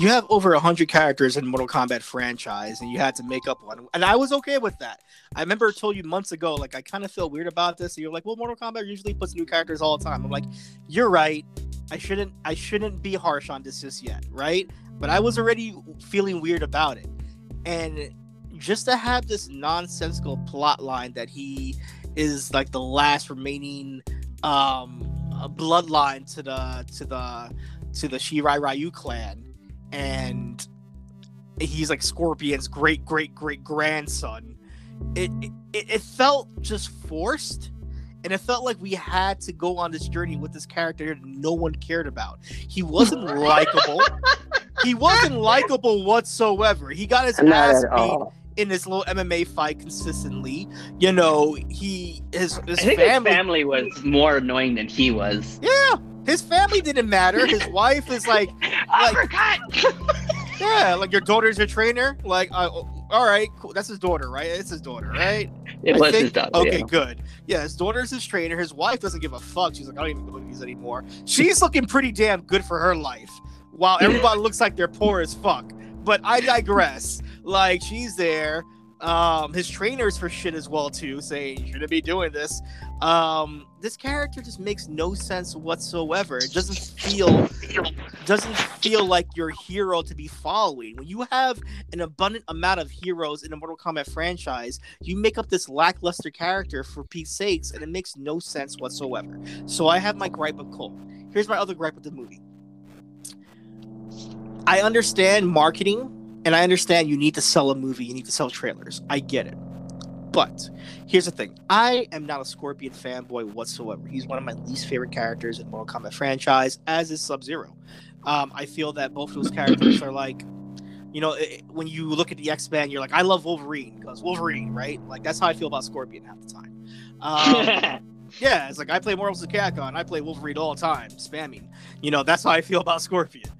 You have over hundred characters in Mortal Kombat franchise, and you had to make up one, and I was okay with that. I remember I told you months ago, like I kind of feel weird about this. And you're like, "Well, Mortal Kombat usually puts new characters all the time." I'm like, "You're right. I shouldn't. I shouldn't be harsh on this just yet, right?" But I was already feeling weird about it, and just to have this nonsensical plot line that he is like the last remaining um bloodline to the to the to the Shirai Ryu clan and he's like Scorpion's great great great grandson. It, it it felt just forced, and it felt like we had to go on this journey with this character that no one cared about. He wasn't likable. he wasn't likable whatsoever. He got his ass beat in this little MMA fight consistently. You know, he his his I think family his family was more annoying than he was. yeah, his family didn't matter. His wife is like, Like- Uppercut! yeah, like your daughter's your trainer. Like, uh, all right, cool. That's his daughter, right? It's his daughter, right? It I was think- his daughter. Okay, yeah. good. Yeah, his daughter's his trainer. His wife doesn't give a fuck. She's like, I don't even go to these anymore. She's looking pretty damn good for her life, while everybody looks like they're poor as fuck. But I digress. Like, she's there. Um, his trainer's for shit as well too, saying you shouldn't be doing this. Um, this character just makes no sense whatsoever. It doesn't feel doesn't feel like your hero to be following. When you have an abundant amount of heroes in the Mortal Kombat franchise, you make up this lackluster character for Pete's sakes, and it makes no sense whatsoever. So I have my gripe with Cole. Here's my other gripe with the movie. I understand marketing, and I understand you need to sell a movie, you need to sell trailers. I get it. But here's the thing I am not a Scorpion fanboy whatsoever. He's one of my least favorite characters in Mortal Kombat franchise, as is Sub Zero. Um, I feel that both of those characters are like, you know, it, when you look at the X Men, you're like, I love Wolverine because Wolverine, right? Like that's how I feel about Scorpion half the time. Um, yeah, it's like I play Marvel vs. Capcom. I play Wolverine all the time, spamming. You know, that's how I feel about Scorpion.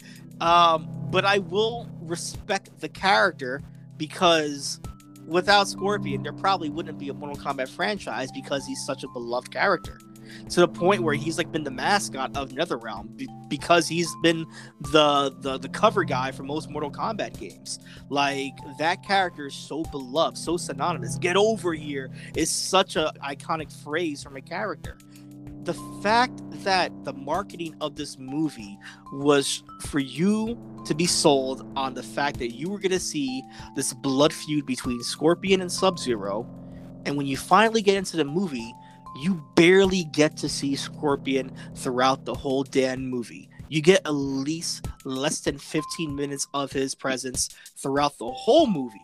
Um, but I will respect the character because without Scorpion, there probably wouldn't be a Mortal Kombat franchise because he's such a beloved character. To the point where he's like been the mascot of NetherRealm be- because he's been the, the the cover guy for most Mortal Kombat games. Like that character is so beloved, so synonymous. Get over here is such a iconic phrase from a character. The fact that the marketing of this movie was for you to be sold on the fact that you were going to see this blood feud between Scorpion and Sub Zero, and when you finally get into the movie, you barely get to see Scorpion throughout the whole damn movie. You get at least less than 15 minutes of his presence throughout the whole movie.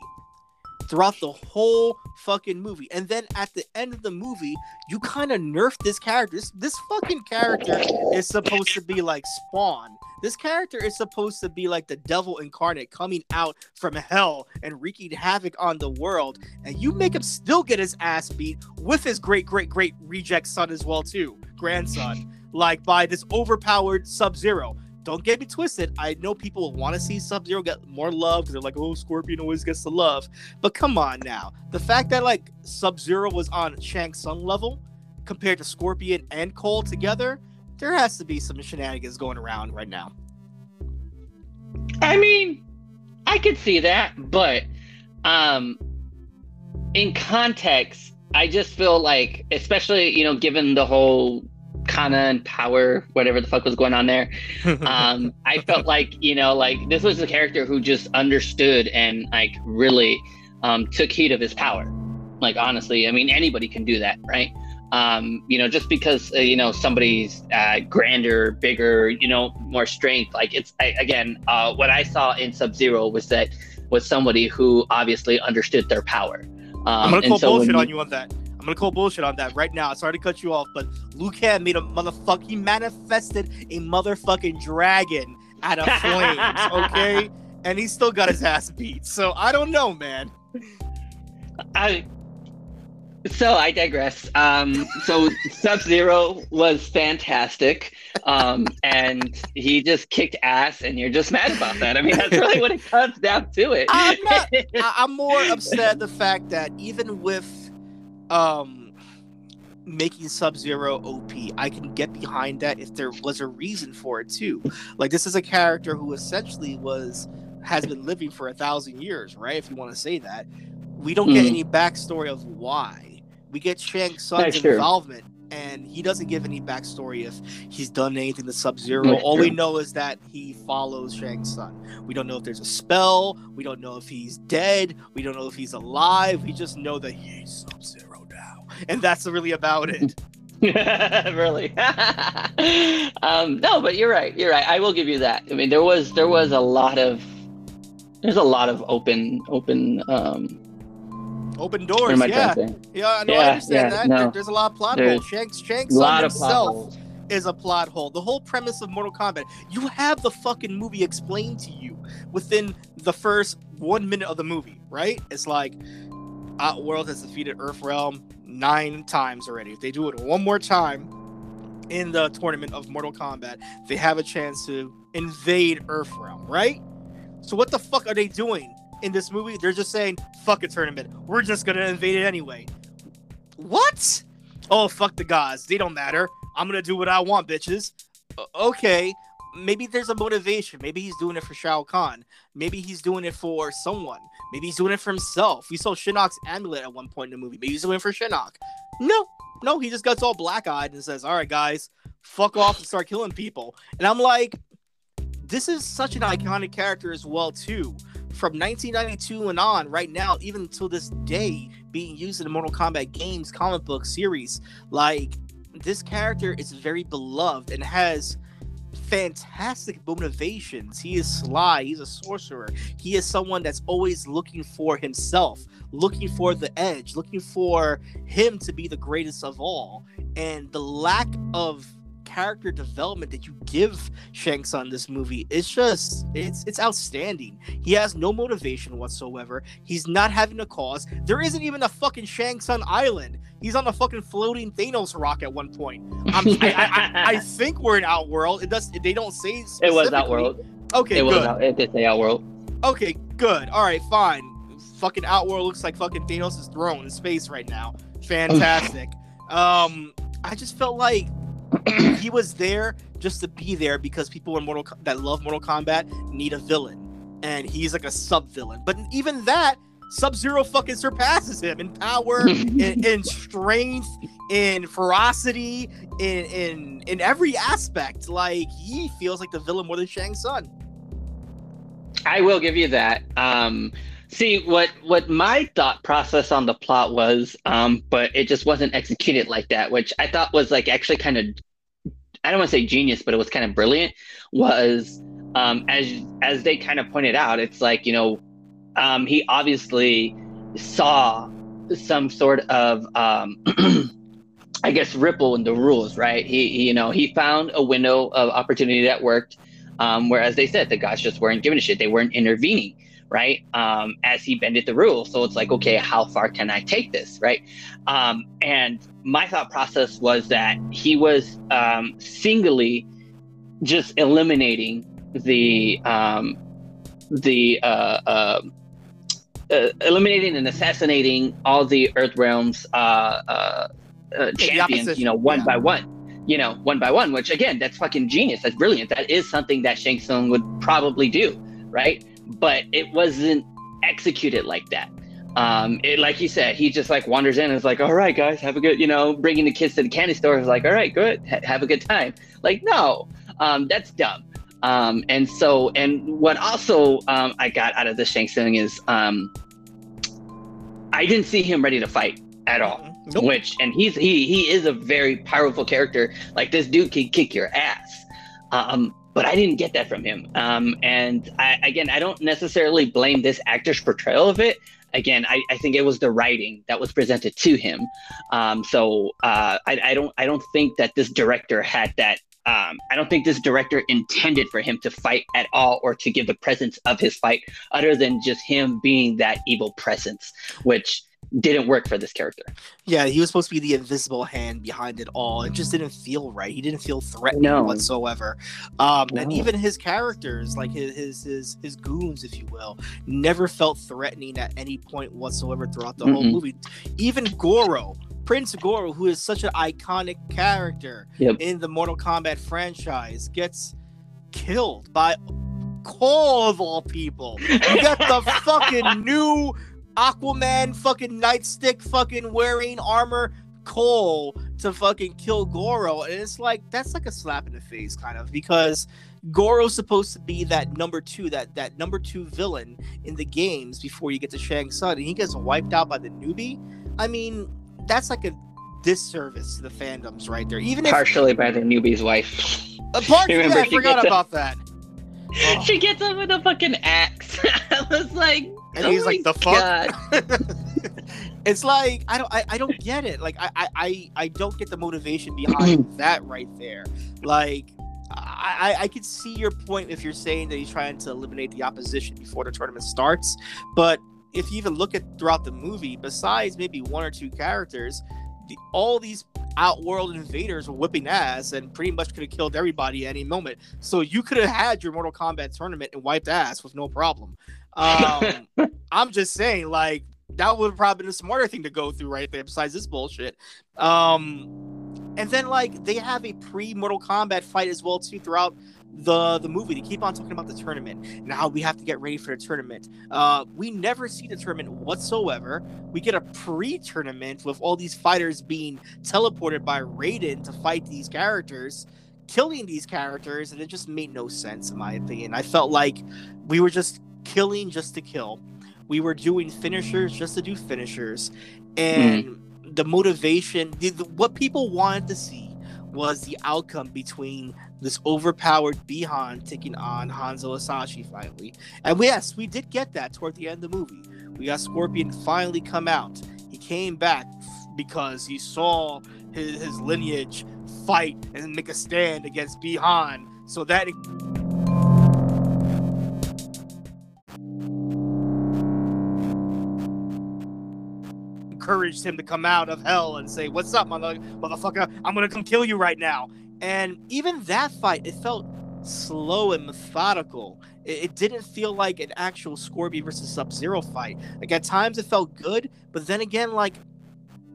Throughout the whole fucking movie. And then at the end of the movie, you kind of nerf this character. This, this fucking character is supposed to be like Spawn. This character is supposed to be like the devil incarnate coming out from hell and wreaking havoc on the world. And you make him still get his ass beat with his great, great, great reject son as well, too, grandson, like by this overpowered Sub Zero don't get me twisted. I know people want to see Sub Zero get more love because they're like, oh, Scorpion always gets the love. But come on now. The fact that like Sub Zero was on Shang Tsung level compared to Scorpion and Cole together, there has to be some shenanigans going around right now. I mean, I could see that, but um in context, I just feel like, especially, you know, given the whole Kana and Power, whatever the fuck was going on there. Um, I felt like you know, like this was a character who just understood and like really um, took heed of his power. Like honestly, I mean, anybody can do that, right? Um, you know, just because uh, you know somebody's uh, grander, bigger, you know, more strength. Like it's I, again, uh, what I saw in Sub Zero was that was somebody who obviously understood their power. Um, I'm gonna call so bullshit you, on you on that. I'm gonna call bullshit on that right now. Sorry to cut you off, but Liu Kang made a motherfucker. He manifested a motherfucking dragon out of flames, okay? and he still got his ass beat. So I don't know, man. I so I digress. Um, so Sub Zero was fantastic, um, and he just kicked ass, and you're just mad about that. I mean, that's really what it comes down to. It. I'm, not, I'm more upset the fact that even with um making Sub Zero OP. I can get behind that if there was a reason for it too. Like this is a character who essentially was has been living for a thousand years, right? If you want to say that, we don't mm. get any backstory of why. We get Shang Tsung's involvement, and he doesn't give any backstory if he's done anything to Sub Zero. All true. we know is that he follows Shang Tsung. We don't know if there's a spell. We don't know if he's dead. We don't know if he's alive. We just know that he's Sub Zero and that's really about it. really? Um, no but you're right you're right. I will give you that. I mean there was there was a lot of there's a lot of open open um open doors yeah. yeah no, yeah, i understand yeah, that. No. there, there's a lot of plot there's holes. Shanks shanks himself is a plot hole. The whole premise of mortal kombat you have the fucking movie explained to you within the first one minute of the movie right? It's like Outworld has defeated Earthrealm nine times already. If they do it one more time in the tournament of Mortal Kombat, they have a chance to invade Earthrealm, right? So what the fuck are they doing in this movie? They're just saying, fuck a tournament. We're just gonna invade it anyway. What? Oh, fuck the gods. They don't matter. I'm gonna do what I want, bitches. okay. Maybe there's a motivation. Maybe he's doing it for Shao Kahn. Maybe he's doing it for someone. Maybe he's doing it for himself. We saw Shinnok's amulet at one point in the movie. Maybe he's doing it for Shinnok. No, no, he just gets all black eyed and says, All right, guys, fuck off and start killing people. And I'm like, this is such an iconic character as well, too. From 1992 and on, right now, even until this day, being used in the Mortal Kombat games, comic book series, like this character is very beloved and has fantastic motivations. He is sly. He's a sorcerer. He is someone that's always looking for himself, looking for the edge, looking for him to be the greatest of all. And the lack of character development that you give Shanks on this movie is just it's it's outstanding. He has no motivation whatsoever. He's not having a cause. There isn't even a fucking Shang Tsung island. He's on a fucking floating Thanos rock at one point. I, I, I, think we're in Outworld. It does. They don't say it was Outworld. Okay, it good. Was out, it did say Outworld. Okay, good. All right, fine. Fucking Outworld looks like fucking Thanos' throne in space right now. Fantastic. um, I just felt like he was there just to be there because people in Mortal that love Mortal Kombat need a villain, and he's like a sub villain. But even that, Sub Zero fucking surpasses him in power, in, in, strength, in ferocity, in in in every aspect. Like he feels like the villain more than Shang Tsung. I will give you that. Um, see what what my thought process on the plot was, um, but it just wasn't executed like that, which I thought was like actually kind of I don't want to say genius, but it was kind of brilliant. Was um, as as they kind of pointed out, it's like you know um, he obviously saw some sort of um, I guess ripple in the rules, right? He, he, you know, he found a window of opportunity that worked. Um, whereas they said the gods just weren't giving a shit; they weren't intervening, right? Um, as he bended the rules, so it's like, okay, how far can I take this, right? Um, and my thought process was that he was um, singly just eliminating the um, the uh, uh, uh, eliminating and assassinating all the Earth Realms uh, uh, uh, champions, you know, one yeah. by one. You know, one by one, which again, that's fucking genius. That's brilliant. That is something that Shang Tsung would probably do, right? But it wasn't executed like that. Um, it, like you said, he just like wanders in and is like, all right, guys, have a good, you know, bringing the kids to the candy store is like, all right, good, ha- have a good time. Like, no, um, that's dumb. Um, and so, and what also um, I got out of the Shang Tsung is um, I didn't see him ready to fight at all. Nope. Which and he's he he is a very powerful character. Like this dude can kick your ass. Um, but I didn't get that from him. Um, and I, again, I don't necessarily blame this actor's portrayal of it. Again, I, I think it was the writing that was presented to him. Um, so uh, I, I don't I don't think that this director had that um, I don't think this director intended for him to fight at all or to give the presence of his fight other than just him being that evil presence, which didn't work for this character. Yeah, he was supposed to be the invisible hand behind it all. It just didn't feel right. He didn't feel threatening no. whatsoever. Um, no. And even his characters, like his, his his his goons, if you will, never felt threatening at any point whatsoever throughout the mm whole movie. Even Goro, Prince Goro, who is such an iconic character yep. in the Mortal Kombat franchise, gets killed by Cole of all people. You got the fucking new Aquaman fucking nightstick fucking wearing armor Cole to fucking kill Goro. And it's like that's like a slap in the face, kind of, because Goro's supposed to be that number two, that that number two villain in the games before you get to Shang Tsung, and he gets wiped out by the newbie. I mean, that's like a disservice to the fandoms right there. Even partially if, by the newbie's wife. Uh, partially, yeah, I forgot about that. Oh. She gets him with a fucking axe. I was like, and oh he's like, oh "The fuck." it's like I don't, I, I don't get it. Like I, I, I don't get the motivation behind that right there. Like I, I I could see your point if you're saying that he's trying to eliminate the opposition before the tournament starts, but if you even look at throughout the movie, besides maybe one or two characters, the, all these outworld invaders were whipping ass and pretty much could have killed everybody at any moment. So you could have had your Mortal Kombat tournament and wiped ass with no problem. Um, I'm just saying, like that would have probably been a smarter thing to go through right there. Besides this bullshit, um, and then like they have a pre Mortal Kombat fight as well too throughout the the movie. They keep on talking about the tournament. Now we have to get ready for the tournament. Uh, we never see the tournament whatsoever. We get a pre-tournament with all these fighters being teleported by Raiden to fight these characters killing these characters and it just made no sense in my opinion. I felt like we were just killing just to kill. We were doing finishers just to do finishers, and mm. the motivation, the, the, what people wanted to see was the outcome between this overpowered Bi-Han taking on Hanzo Hasashi finally. And yes, we did get that toward the end of the movie. We got Scorpion finally come out. He came back because he saw his, his lineage fight and make a stand against Bi-Han. So that encouraged him to come out of hell and say, "What's up, mother- motherfucker? I'm gonna come kill you right now." And even that fight, it felt slow and methodical. It, it didn't feel like an actual Scorpion versus Sub Zero fight. Like at times, it felt good, but then again, like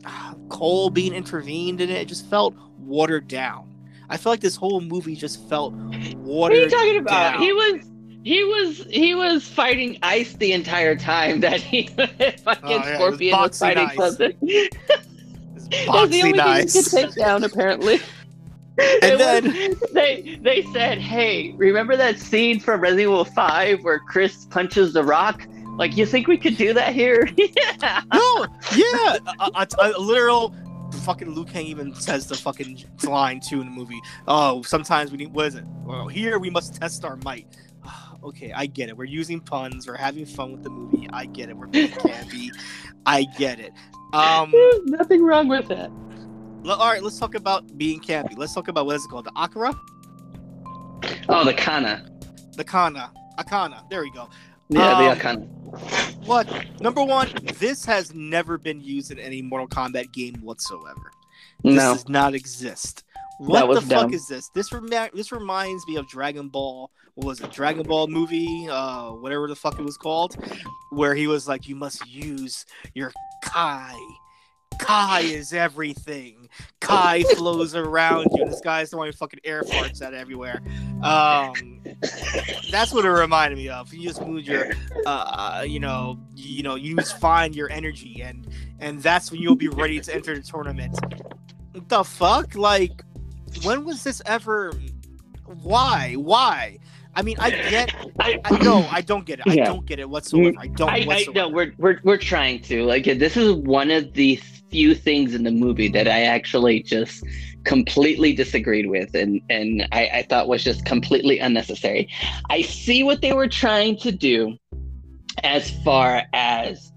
uh, Cole being intervened in it, it just felt watered down. I feel like this whole movie just felt watered. What are you talking about? Down. He was he was he was fighting ice the entire time that he fucking oh, yeah, Scorpion was, was fighting ice. something. That's the only nice. thing he could take down, apparently. And then was, they they said, "Hey, remember that scene from Resident Evil Five where Chris punches the rock? Like, you think we could do that here?" yeah. No, yeah, a, a, a, literal. Fucking Liu Kang even says the fucking line too in the movie. Oh, sometimes we need. What is it? Well, here we must test our might Okay, I get it. We're using puns. We're having fun with the movie. I get it. We're being campy. I get it. Um, There's nothing wrong with it. l- all right, let's talk about being campy. Let's talk about what is it called? The Akira? Oh, the Kana. The Kana. Arcana. There we go. Yeah, Um, the Arcana. What? Number one, this has never been used in any Mortal Kombat game whatsoever. This No. does not exist. What the dumb. fuck is this? This remi- this reminds me of Dragon Ball. What was it? Dragon Ball movie, uh, whatever the fuck it was called, where he was like, "You must use your Kai. Kai is everything. Kai flows around you." This guy's throwing fucking air farts out everywhere. Um, that's what it reminded me of. You just move your, uh, you know, you know, you just find your energy, and and that's when you'll be ready to enter the tournament. What the fuck? Like, when was this ever? Why? Why? I mean, I get. I, I no, I don't get it. I don't get it whatsoever. I don't I, I no, we're we're we're trying to like this is one of the few things in the movie that I actually just completely disagreed with and and I, I thought was just completely unnecessary. I see what they were trying to do as far as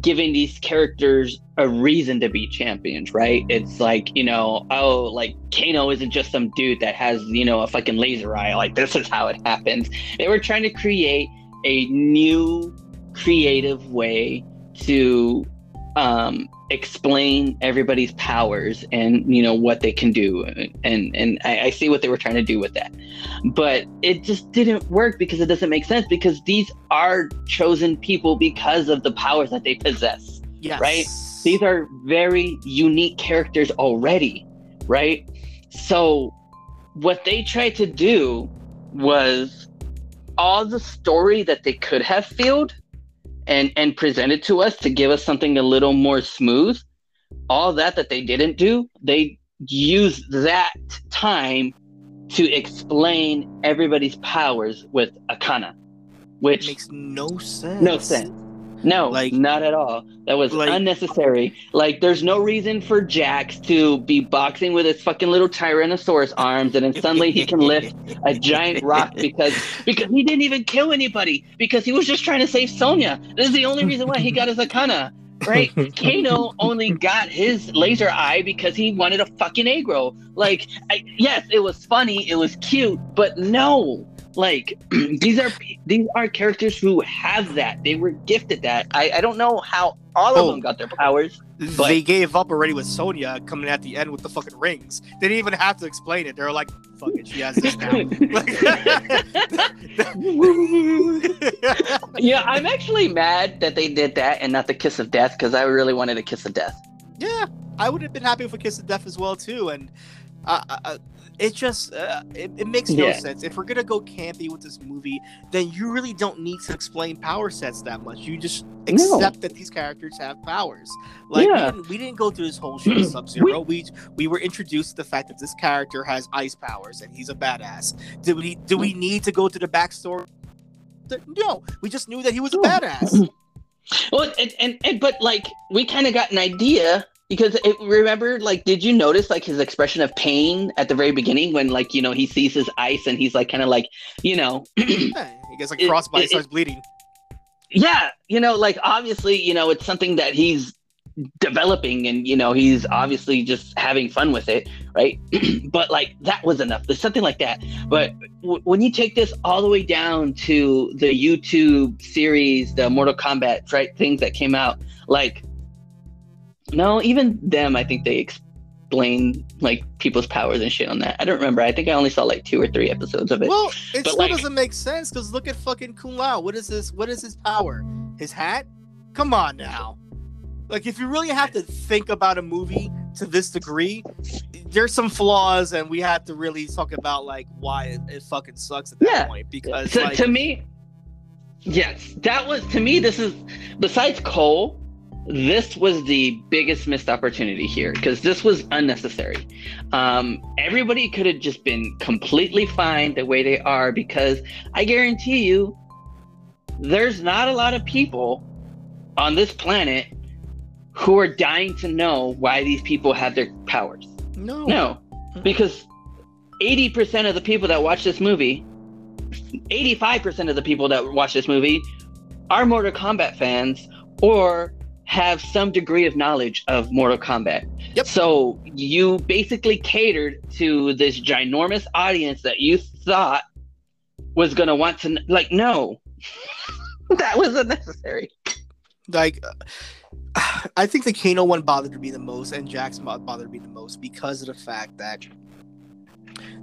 giving these characters a reason to be champions, right? It's like, you know, oh, like Kano isn't just some dude that has, you know, a fucking laser eye. Like this is how it happens. They were trying to create a new creative way to um explain everybody's powers and you know what they can do and and I, I see what they were trying to do with that but it just didn't work because it doesn't make sense because these are chosen people because of the powers that they possess yes. right? these are very unique characters already, right? So, what they tried to do was all the story that they could have filled and and present it to us to give us something a little more smooth. All that that they didn't do, they used that time to explain everybody's powers with Arcana, It which makes no sense. no sense. No, Like- not at all. That was like- unnecessary. Like, there's no reason for Jax to be boxing with his fucking little Tyrannosaurus arms, and then suddenly he can lift a giant rock because because he didn't even kill anybody because he was just trying to save Sonya. This is the only reason why he got his Arcana. Right? Kano only got his laser eye because he wanted a fucking aggro. Like, I, yes, it was funny, it was cute, but no, like these are these are characters who have that. They were gifted that. I, I don't know how all of Oh. them got their powers. But- they gave up already with Sonya coming at the end with the fucking rings. They didn't even have to explain it. They were like, "Fuck it, she has this now." yeah, I'm actually mad that they did that and not the kiss of death because I really wanted a kiss of death. yeah, I would have been happy with a kiss of death as well too. And uh, uh, it just uh, it, it makes no Yeah. sense. If we're gonna go campy with this movie, then you really don't need to explain power sets that much. You just accept that these characters have powers. Like Yeah. we, didn't, we didn't go through this whole shit of Sub Zero. We we were introduced to the fact that this character has ice powers and he's a badass. Do we do we need to go to the backstory? No, we just knew that he was a badass. Well, and, and, and but like we kind of got an idea because it, remember, like, did you notice like his expression of pain at the very beginning when like you know he sees his ice and he's like kind of like you know Yeah, he gets like It- frostbite, it- starts bleeding. yeah you know like obviously you know it's something that he's developing and you know he's mm-hmm. obviously just having fun with it right? But like that was enough. There's something like that. But w- when you take this all the way down to the youtube series the mortal kombat right things that came out like no even them i think they explain like people's powers and shit on that i don't remember i think i only saw like two or three episodes of it Well, it But, still like- doesn't make sense because look at fucking Kung Lao. What is this? What is his power? His hat? Come on now. Like, if you really have to think about a movie to this degree, there's some flaws, and we have to really talk about like why it, it fucking sucks at that Yeah. point. Because to, like, to me yes that was to me this is besides cole this was the biggest missed opportunity here because this was unnecessary. Um, everybody could have just been completely fine the way they are because i guarantee you there's not a lot of people on this planet who are dying to know why these people have their powers. No, no, because 80% of the people that watch this movie 85% of the people that watch this movie are Mortal Kombat fans or have some degree of knowledge of Mortal Kombat. Yep. So you basically catered to this ginormous audience that you thought was going to want to like no. that was unnecessary. Like I think the Kano one bothered me the most and Jax bothered me the most because of the fact that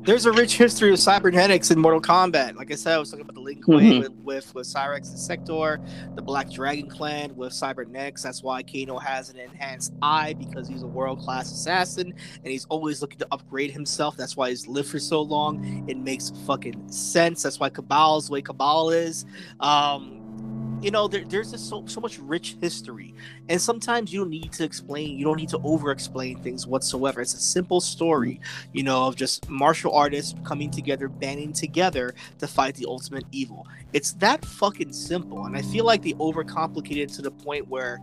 there's a rich history of cybernetics in Mortal Kombat. Like I said, I was talking about the Lin Kuei mm-hmm. with, with, with Cyrax and Sector, the Black Dragon Clan with cybernetics. That's why Kano has an enhanced eye because he's a world class assassin and he's always looking to upgrade himself. That's why he's lived for so long. It makes fucking sense. That's why Kabal's the way Kabal is. Um, you know there, there's just so, so much rich history. And sometimes you don't need to explain you don't need to over explain things whatsoever. It's a simple story you know of just martial artists coming together banding together to fight the ultimate evil. It's that fucking simple and i feel like they overcomplicated to the point where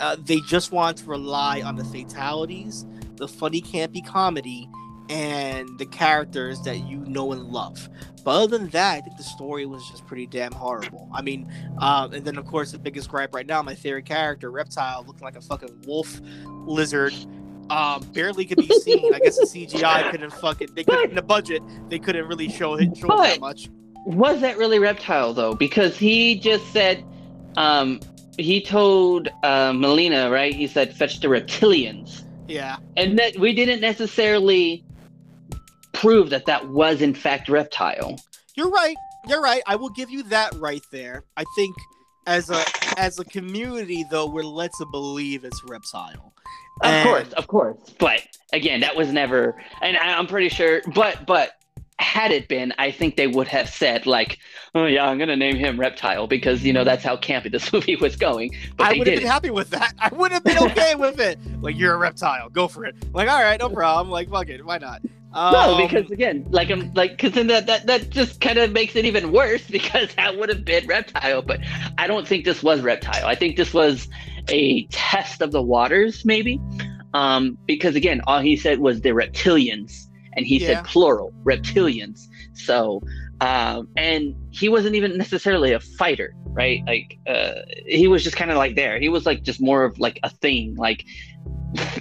uh, they just want to rely on the fatalities the funny campy comedy and the characters that you know and love. But other than that, I think the story was just pretty damn horrible. I mean, um, and then of course the biggest gripe right now, my favorite character, Reptile, looking like a fucking wolf lizard. Um, barely could be seen. I guess the CGI couldn't fucking. They couldn't in the budget. They couldn't really show it show that much. Was that really Reptile though? Because he just said, um, he told uh, Mileena, right? He said, "Fetch the reptilians." Yeah. And that we didn't necessarily prove that that was in fact reptile. You're right. You're right. I will give you that right there. I think as a as a community though, we're led to believe it's reptile. Of and... course, of course. But again, that was never and I'm pretty sure but but had it been, I think they would have said like, "Oh yeah, I'm gonna name him Reptile because you know that's how campy this movie was going." But I would have been happy with that. I would have been okay with it. Like you're a reptile, go for it. Like all right, no problem. Like fuck it, why not? Um, no, because again, like I'm like, because then that that that just kind of makes it even worse because that would have been reptile. But I don't think this was reptile. I think this was a test of the waters, maybe, um, because again, all he said was the reptilians, and he yeah. said plural reptilians. So, um, and he wasn't even necessarily a fighter, right? Like, uh, he was just kind of like there. He was like just more of like a thing, like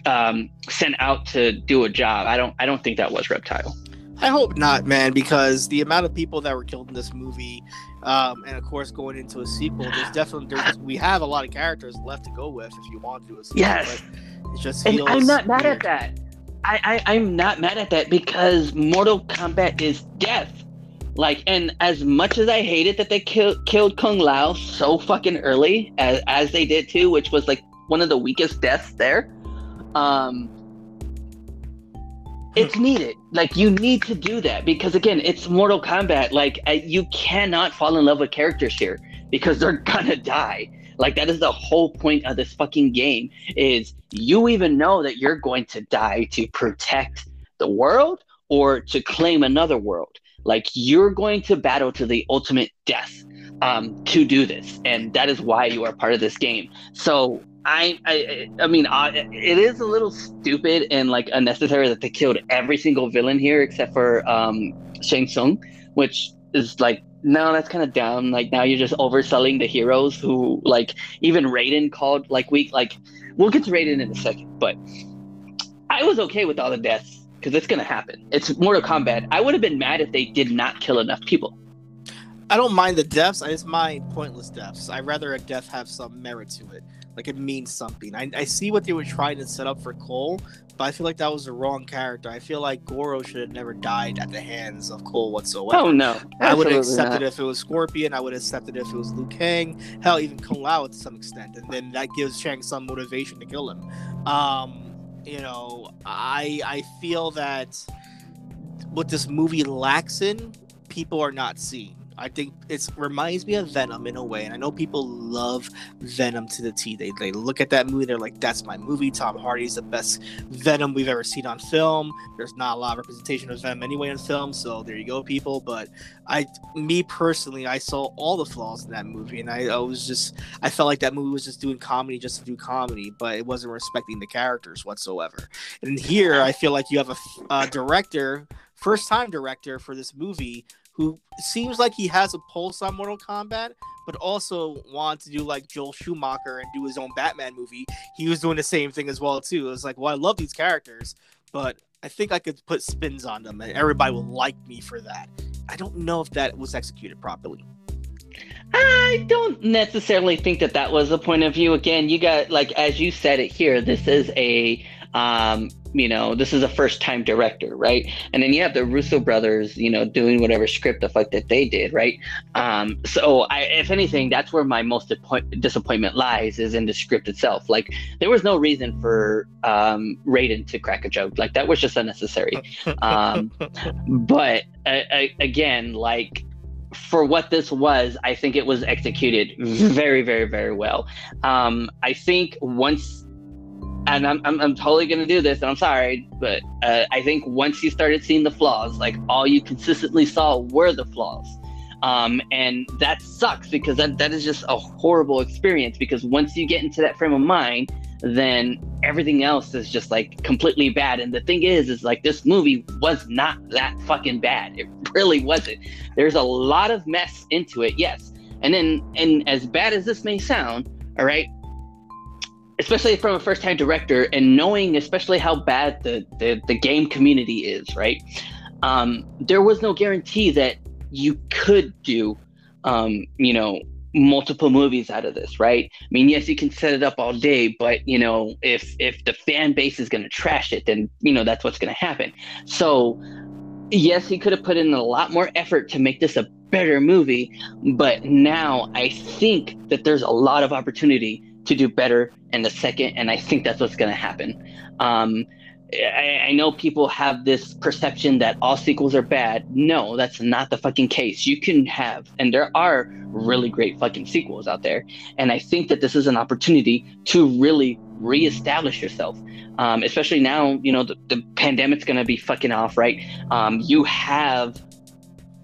um, sent out to do a job. I don't I don't think that was Reptile. I hope not, man, because the amount of people that were killed in this movie, um, and of course going into a sequel, there's definitely there's, we have a lot of characters left to go with if you want to do a sequel. Yes, it just and I'm not mad at that. I, I I'm not mad at that because Mortal Kombat is death. Like, and as much as I hated that they killed killed Kung Lao so fucking early, as, as they did too, which was like one of the weakest deaths there, um it's needed. Like you need to do that because again it's mortal kombat. Like you cannot fall in love with characters here because they're gonna die. Like that is the whole point of this fucking game is you even know that you're going to die to protect the world or to claim another world. Like you're going to battle to the ultimate death um, to do this. And that is why you are part of this game. So I, I, I mean, uh, it is a little stupid and like unnecessary that they killed every single villain here except for um, Shang Tsung, which is like, no, that's kind of dumb. Like now you're just overselling the heroes who, like, even Raiden called like weak. Like, we'll get to Raiden in a second, but I was okay with all the deaths because it's gonna happen. It's Mortal Kombat. I would have been mad if they did not kill enough people. I don't mind the deaths. I just mind pointless deaths. I'd rather a death have some merit to it. Like it means something. I, I see what they were trying to set up for Cole, but I feel like that was the wrong character. I feel like Goro should have never died at the hands of Cole whatsoever. Oh no, I would have accepted it if it was Scorpion. I would have accepted it if it was Liu Kang. Hell, even Kung Lao to some extent, and then that gives Shang some motivation to kill him. Um, you know, I I feel that what this movie lacks in, people are not seeing. I think it reminds me of Venom in a way, and I know people love Venom to the T. They they look at that movie, they're like, "That's my movie." Tom Hardy's the best Venom we've ever seen on film. There's not a lot of representation of Venom anyway in film, so there you go, people. But I, me personally, I saw all the flaws in that movie, and I, I was just, I felt like that movie was just doing comedy just to do comedy, but it wasn't respecting the characters whatsoever. And here, I feel like you have a, a director, first time director for this movie who seems like he has a pulse on Mortal Kombat, but also wants to do like Joel Schumacher and do his own Batman movie. He was doing the same thing as well too. It was like, well, I love these characters, but I think I could put spins on them, and everybody will like me for that. I don't know if that was executed properly. I don't necessarily think that that was the point of view. Again, you got like as you said it here. This is a um, you know, this is a first time director, right? And then you have the Russo brothers, you know, doing whatever script the fuck that they did, right? Um, so I, if anything, that's where my most disappointment lies is in the script itself. Like there was no reason for um, Raiden to crack a joke. Like that was just unnecessary. Um, but uh, again, like for what this was, I think it was executed very, very, very well. Um, I think once and I'm, I'm, I'm totally gonna do this and i'm sorry but uh, i think once you started seeing the flaws like all you consistently saw were the flaws. Um, and that sucks because that, that is just a horrible experience because once you get into that frame of mind then everything else is just like completely bad. And the thing is is like this movie was not that fucking bad. It really wasn't. There's a lot of mess into it yes. And then and as bad as this may sound all right especially from a first time director and knowing especially how bad the, the, the game community is, right? Um, there was no guarantee that you could do, um, you know, multiple movies out of this, right? I mean, yes, you can set it up all day, but you know, if if the fan base is going to trash it, then you know that's what's going to happen. So, yes, he could have put in a lot more effort to make this a better movie, but now I think that there's a lot of opportunity to do better in the second, and I think that's what's going to happen. Um, I, I, know people have this perception that all sequels are bad. No, that's not the fucking case. You can have, and there are really great fucking sequels out there. And I think that this is an opportunity to really reestablish yourself. Um, especially now, you know, the, the pandemic's going to be fucking off, right? Um, you have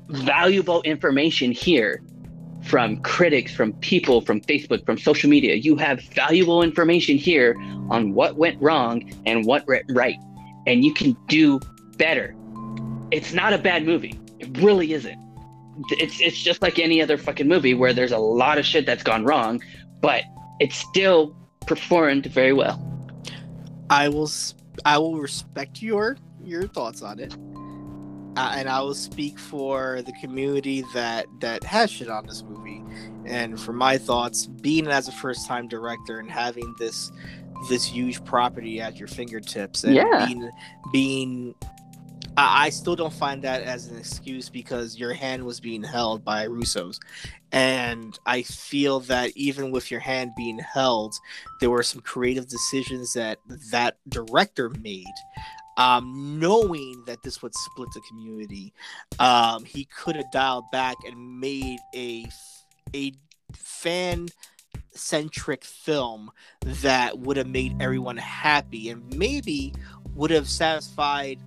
valuable information here from critics, from people, from Facebook, from social media. You have valuable information here on what went wrong and what went right. And you can do better. It's not a bad movie. It really isn't. It's it's just like any other fucking movie where there's a lot of shit that's gone wrong, but it still performed very well. I will I will respect your your thoughts on it uh, and I will speak for the community that that has shit on this movie, and for my thoughts, being as a first time director and having this this huge property at your fingertips, and yeah. being being I, I still don't find that as an excuse because your hand was being held by Russos. And I feel that even with your hand being held, there were some creative decisions that that director made um, knowing that this would split the community, um, he could have dialed back and made a a fan centric film that would have made everyone happy and maybe would have satisfied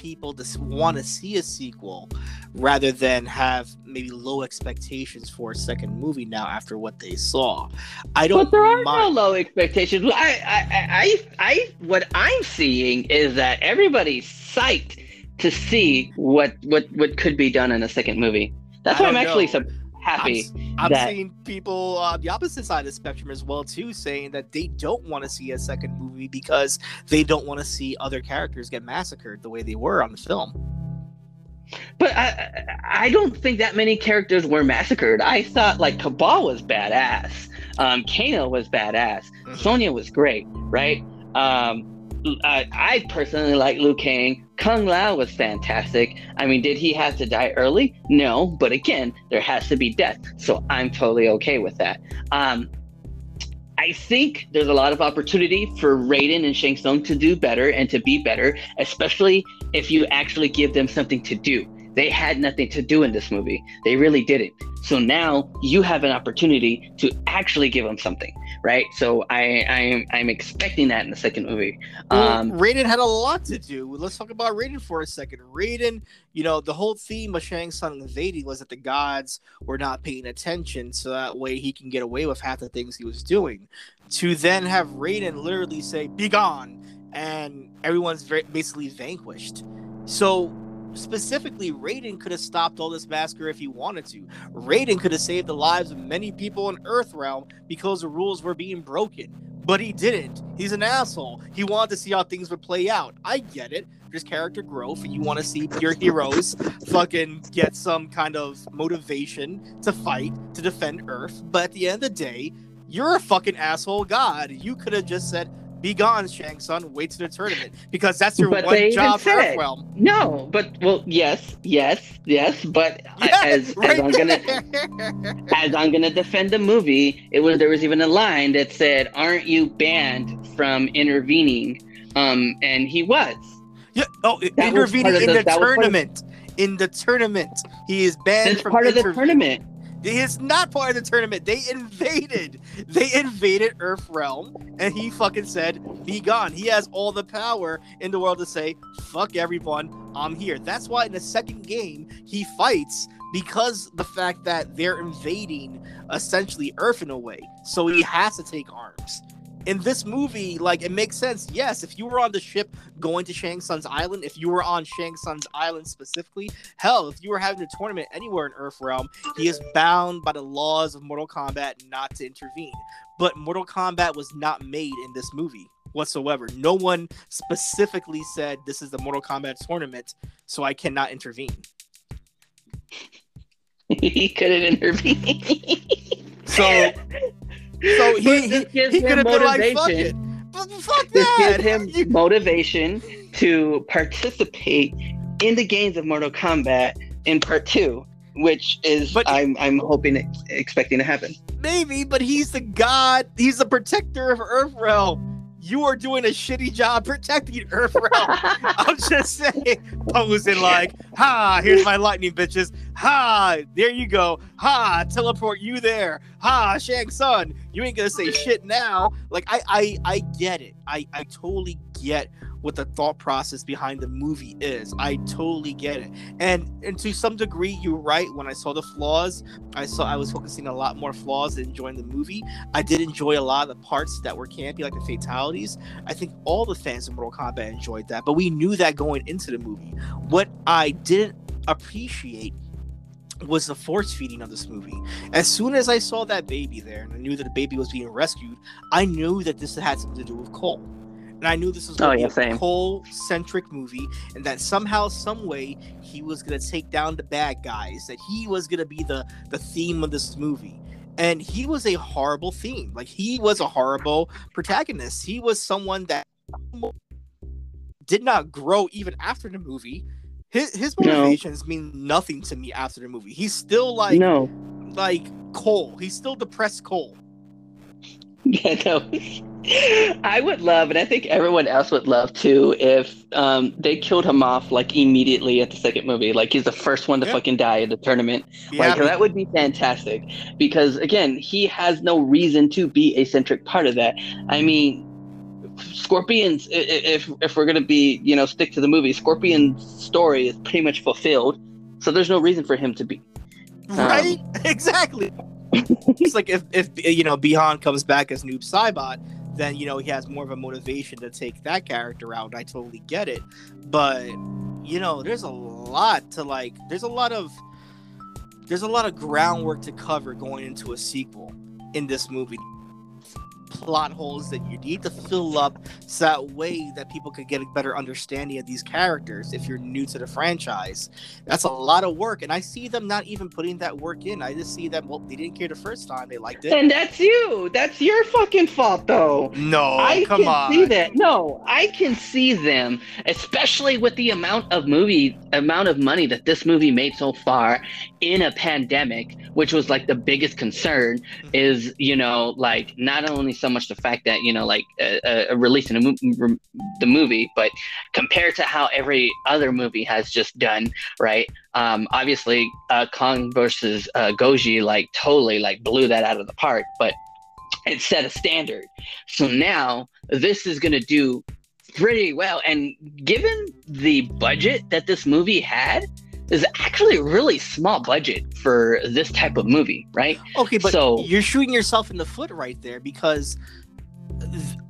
people to want to see a sequel rather than have maybe low expectations for a second movie now after what they saw. I don't. But there are mind. no low expectations. I, I, I, I, what I'm seeing is that everybody's psyched to see what what what could be done in a second movie. That's why I'm know. actually so happy. I'm, I'm that... seeing people on the opposite side of the spectrum as well too, saying that they don't want to see a second movie because they don't want to see other characters get massacred the way they were on the film. But I, I don't think that many characters were massacred. I thought like Kabal was badass. Um, Kano was badass. Mm-hmm. Sonya was great, right? Um, I, I personally like Liu Kang. Kung Lao was fantastic. I mean, did he have to die early? No, but again, there has to be death. So I'm totally okay with that. Um, I think there's a lot of opportunity for Raiden and Shang Tsung to do better and to be better, especially if you actually give them something to do. They had nothing to do in this movie. They really didn't. So now you have an opportunity to actually give them something, right? So I I'm I'm expecting that in the second movie. Um, well, Raiden had a lot to do. Let's talk about Raiden for a second. Raiden, you know, the whole theme of Shang Tsung invading was that the gods were not paying attention, so that way he can get away with half the things he was doing. To then have Raiden literally say "Be gone," and everyone's very, basically vanquished. So specifically, Raiden could have stopped all this massacre if he wanted to. Raiden could have saved the lives of many people in Earthrealm because the rules were being broken. But he didn't. He's an asshole. He wanted to see how things would play out. I get it. There's character growth, and you want to see your heroes fucking get some kind of motivation to fight, to defend Earth. But at the end of the day, you're a fucking asshole god. You could have just said, be gone, Shang Tsung. Wait to the tournament because that's your But one job for said- Earthrealm. No, but well, yes, yes, yes, but I- as, right as I'm gonna as I'm gonna defend the movie, it was there was even a line that said, "Aren't you banned from intervening?" Um, and he was. Yeah. Oh, That intervening in the- the, that of- tournament. In the tournament, he is banned That's from part of the tournament. He is not part of the tournament. They invaded. They invaded Earth Realm, and he fucking said, "Be gone." He has all the power in the world to say, "Fuck everyone, I'm here." That's why in the second game he fights because the fact that they're invading essentially Earth in a way, so he has to take arms. In this movie, like it makes sense. Yes, if you were on the ship going to Shang Tsung's island, if you were on Shang Tsung's island specifically, hell, if you were having a tournament anywhere in Earth Realm, he is bound by the laws of Mortal Kombat not to intervene. But Mortal Kombat was not made in this movie whatsoever. No one specifically said this is the Mortal Kombat tournament, so I cannot intervene. he couldn't intervene. So, so he he, he could him have been like, "Fuck motivation. it, fuck this gives him motivation to participate in the games of Mortal Kombat in part two, which is But- I'm I'm hoping expecting to happen. Maybe, but he's the god. He's the protector of Earth Realm. You are doing a shitty job protecting Earth Realm. I'm just saying, posing like, ha, here's my lightning, bitches. Ha, there you go. Ha, teleport you there. Ha, Shang Tsung, you ain't gonna say shit now. Like, I, I, I get it. I, I totally get what the thought process behind the movie is. I totally get it. And, and to some degree, you're right. When I saw the flaws, I saw I was focusing a lot more flaws than enjoying the movie. I did enjoy a lot of the parts that were campy, like the fatalities. I think all the fans of Mortal Kombat enjoyed that, but we knew that going into the movie. What I didn't appreciate was the force feeding of this movie. As soon as I saw that baby there and I knew that the baby was being rescued, I knew that this had something to do with Cole. And I knew this was Oh, going yeah, to be a same. Cole centric movie and that somehow, some way, he was going to take down the bad guys, that he was going to be the, the theme of this movie. And he was a horrible theme. Like, he was a horrible protagonist. He was someone that did not grow even after the movie. His, his No. motivations mean nothing to me after the movie. He's still like no, like Cole. He's still depressed Cole. yeah, no. I would love, and I think everyone else would love too, if um, they killed him off like immediately at the second movie. Like he's the first one to Yeah. fucking die in the tournament. Yeah, Like that would be fantastic because again, he has no reason to be a centric part of that. I mean, Scorpion's if if we're gonna be you know stick to the movie, Scorpion's story is pretty much fulfilled, so there's no reason for him to be. right? exactly. it's like if if you know Bi-Han comes back as Noob Saibot, then you know he has more of a motivation to take that character out. I totally get it, but you know, there's a lot to like. There's a lot of there's a lot of groundwork to cover going into a sequel in this movie. Plot holes that you need to fill up so that way that people could get a better understanding of these characters if you're new to the franchise. That's a lot of work, and I see them not even putting that work in. I just see them. Well, they didn't care the first time; they liked it. And that's you. That's your fucking fault, though. No, I come can on. see that. No, I can see them, especially with the amount of movie, amount of money that this movie made so far in a pandemic, which was like the biggest concern. Mm-hmm. Is you know like not only so much the fact that you know like uh, uh, releasing a mo- m- the movie, but compared to how every other movie has just done, right? Um, obviously, uh, Kong versus uh, Goji like totally like blew that out of the park, but it set a standard. So now this is going to do pretty well. And given the budget that this movie had, is actually a really small budget for this type of movie, right? Okay, but So- you're shooting yourself in the foot right there because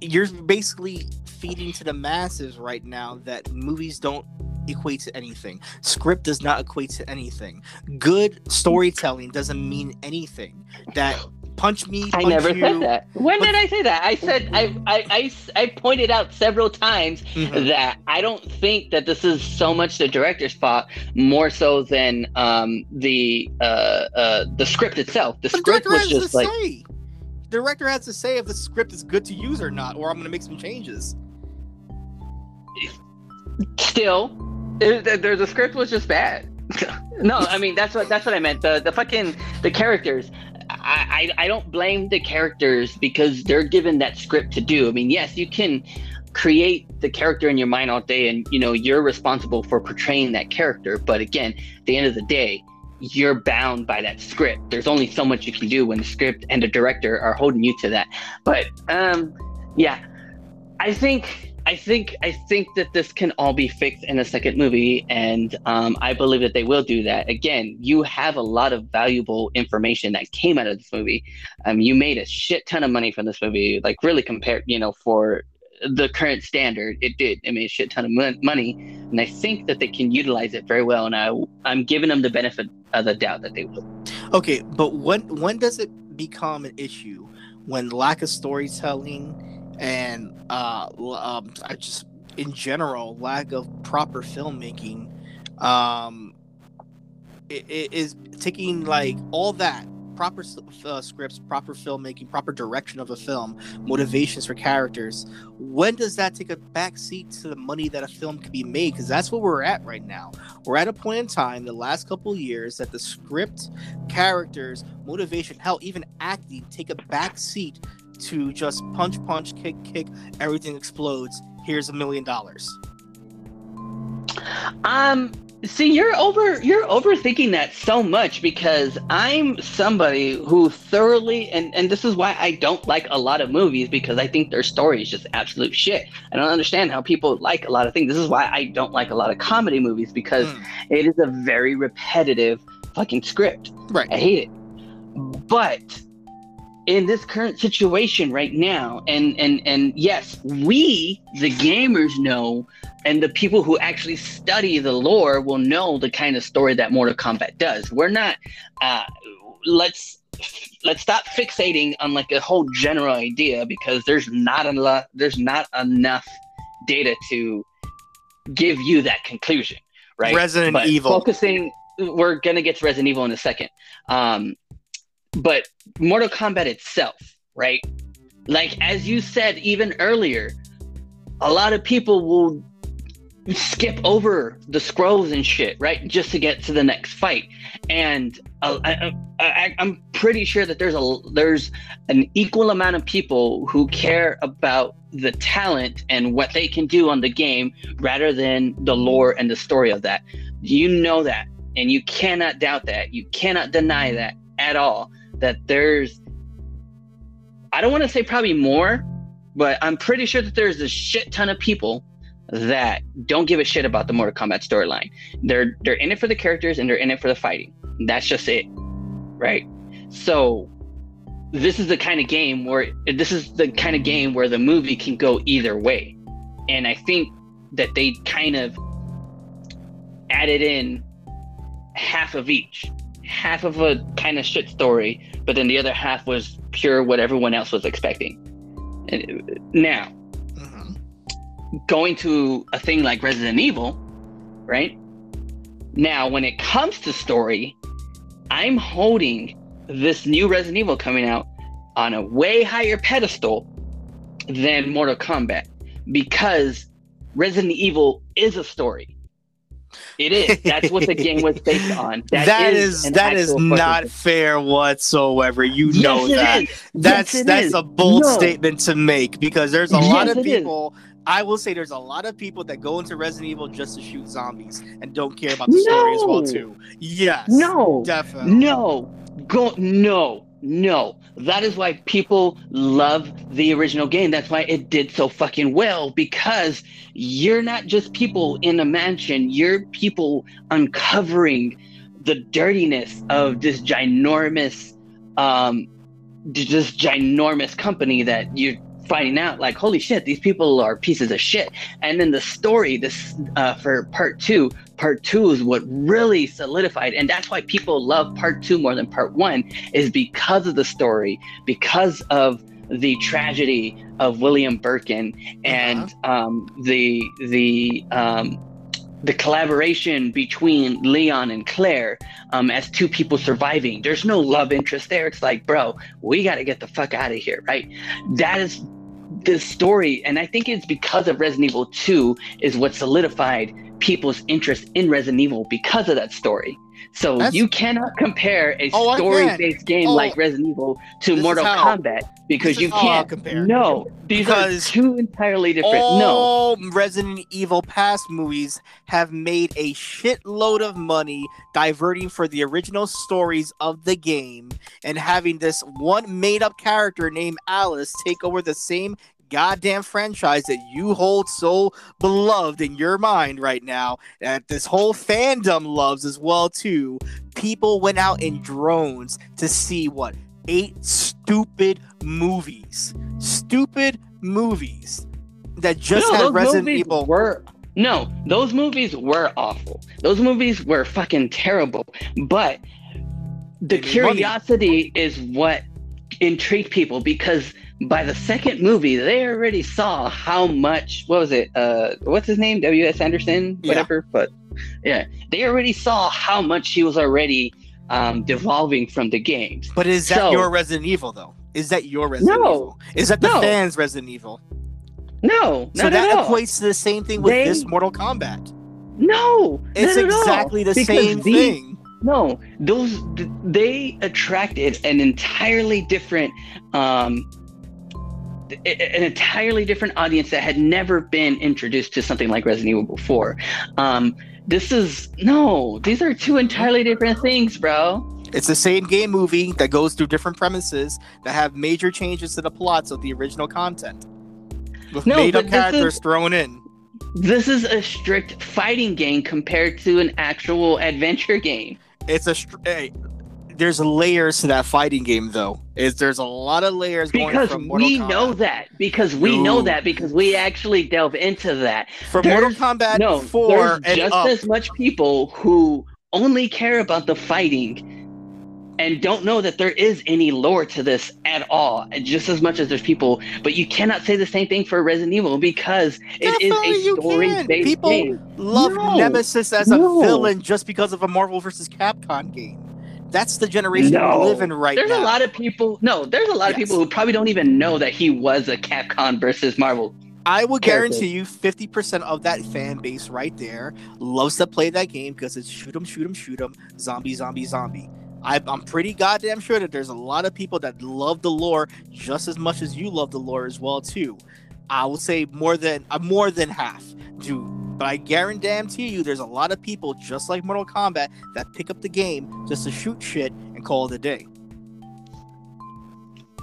you're basically feeding to the masses right now that movies don't equate to anything. Script does not equate to anything. Good storytelling doesn't mean anything. That punch me. I never you, said that. When but- did I say that? I said I, I, I, I pointed out several times Mhm. that I don't think that this is so much the director's fault, more so than um, the uh, uh, the script itself. The The script was just like say. The director has to say if the script is good to use or not, or I'm gonna make some changes. still it, the, the, the script was just bad no i mean that's what that's what i meant the the fucking the characters I, I don't blame the characters because they're given that script to do. I mean yes you can create the character in your mind all day and you know you're responsible for portraying that character. But again at the end of the day you're bound by that script. There's only so much you can do when the script and the director are holding you to that. But um yeah i think I think I think that this can all be fixed in a second movie, and um, I believe that they will do that. Again, you have a lot of valuable information that came out of this movie. Um, you made a shit ton of money from this movie, like really compared, you know, for the current standard, it did. It made a shit ton of mon- money, and I think that they can utilize it very well. And I, I'm giving them the benefit of the doubt that they will. Okay, but when when does it become an issue? When lack of storytelling and uh, um, I just in general lack of proper filmmaking um, i- i- is taking like all that proper uh, scripts, proper filmmaking, proper direction of a film, motivations for characters. When does that take a back seat to the money that a film can be made? Because that's where we're at right now. We're at a point in time, the last couple years, that the script, characters, motivation, hell, even acting take a back seat to just punch, punch, kick, kick, everything explodes. Here's a million dollars. Um, see, you're over you're overthinking that so much because I'm somebody who thoroughly and and this is why I don't like a lot of movies because I think their story is just absolute shit. I don't understand how people like a lot of things. This is why I don't like a lot of comedy movies because Mm, it is a very repetitive fucking script. Right. I hate it. But in this current situation right now, and and and yes, we the gamers know, and the people who actually study the lore will know the kind of story that Mortal Kombat does. We're not. Uh, let's let's stop fixating on like a whole general idea because there's not a lot. There's not enough data to give you that conclusion, right? Resident but Evil. focusing we're gonna get to resident evil in a second um but mortal kombat itself right? Like as you said even earlier a lot of people will skip over the scrolls and shit right? Just to get to the next fight. And uh, I, I, i'm pretty sure that there's a there's an equal amount of people who care about the talent and what they can do on the game rather than the lore and the story of that. You know that and you cannot doubt that. You cannot deny that at all that there's i don't want to say probably more but i'm pretty sure that there's a shit ton of people that don't give a shit about the mortal kombat storyline. They're they're in it for the characters and they're in it for the fighting. That's just it right? So this is the kind of game where this is the kind of game where the movie can go either way. And i think that they kind of added in half of each half of a kind of shit story but then the other half was pure what everyone else was expecting. And now Mhm. going to a thing like resident evil right? Now when it comes to story i'm holding this new resident evil coming out on a way higher pedestal than mortal kombat because resident evil is a story it is that's what the game was based on that is, an that is not fair whatsoever. You Yes, know it that. is. That's Yes, it that's is. a bold No. statement to make because there's a lot of is. people. I will say there's a lot of people that go into Resident Evil just to shoot zombies and don't care about the story as well too. Yes, no definitely. No, go no, no. That is why people love the original game. That's why it did so fucking well because you're not just people in a mansion. You're people uncovering the dirtiness of this ginormous, um, this ginormous company that you're finding out like holy shit these people are pieces of shit and then the story this uh, for part two part two is what really solidified and that's why people love part two more than part one is because of the story because of the tragedy of william birkin and uh-huh. um, the the um, the collaboration between Leon and Claire um, as two people surviving. There's no love interest there. It's like, bro, we got to get the fuck out of here, right? That is the story. And I think it's because of Resident Evil 2 is what solidified people's interest in Resident Evil because of that story. So That's... you cannot compare a oh, story-based game oh, like Resident Evil to Mortal how, Kombat because you can't compare. No, these because are two entirely different. All no, Resident Evil past movies have made a shitload of money diverting for the original stories of the game and having this one made-up character named Alice take over the same goddamn franchise that you hold so beloved in your mind right now that this whole fandom loves as well too. People went out in drones to see what? Eight stupid movies. Stupid movies that just no, had resident evil. were no those movies were awful. Those movies were fucking terrible. But the curiosity money. is what intrigued people because by the second movie, they already saw how much. What was it? Uh, what's his name? W. S. Anderson, whatever. Yeah. But yeah, they already saw how much he was already um, devolving from the games. But is that so, your Resident Evil though? Is that your Resident no, Evil? Is that the no. fans' Resident Evil? No, so that equates to the same thing with they, this Mortal Kombat. No, it's exactly the same thing. No, those they attracted an entirely different um, an entirely different audience that had never been introduced to something like Resident Evil before. Um, this is no, these are two entirely different things, bro. It's the same game movie that goes through different premises that have major changes to the plots of the original content. With no, made up characters is, thrown in. This is a strict fighting game compared to an actual adventure game. It's a hey, there's layers to that fighting game though. Is there's a lot of layers because we Kombat. know that because we Ooh. know that because we actually delve into that. For there's, Mortal Kombat no, 4 there's just up. as much people who only care about the fighting and don't know that there is any lore to this at all, just as much as there's people. But you cannot say the same thing for Resident Evil because it Definitely is a story-based people game. love no, Nemesis as no. a villain just because of a Marvel versus Capcom game. That's the generation no. we live in right there's now. There's a lot of people. No, there's a lot yes. of people who probably don't even know that he was a Capcom versus Marvel. I will guarantee you 50% of that fan base right there loves to play that game because it's shoot 'em, shoot 'em, shoot 'em, zombie, zombie, zombie. I, am pretty goddamn sure that there's a lot of people that love the lore just as much as you love the lore as well too. I will say more than uh, more than half do but I guarantee you, there's a lot of people just like Mortal Kombat that pick up the game just to shoot shit and call it a day.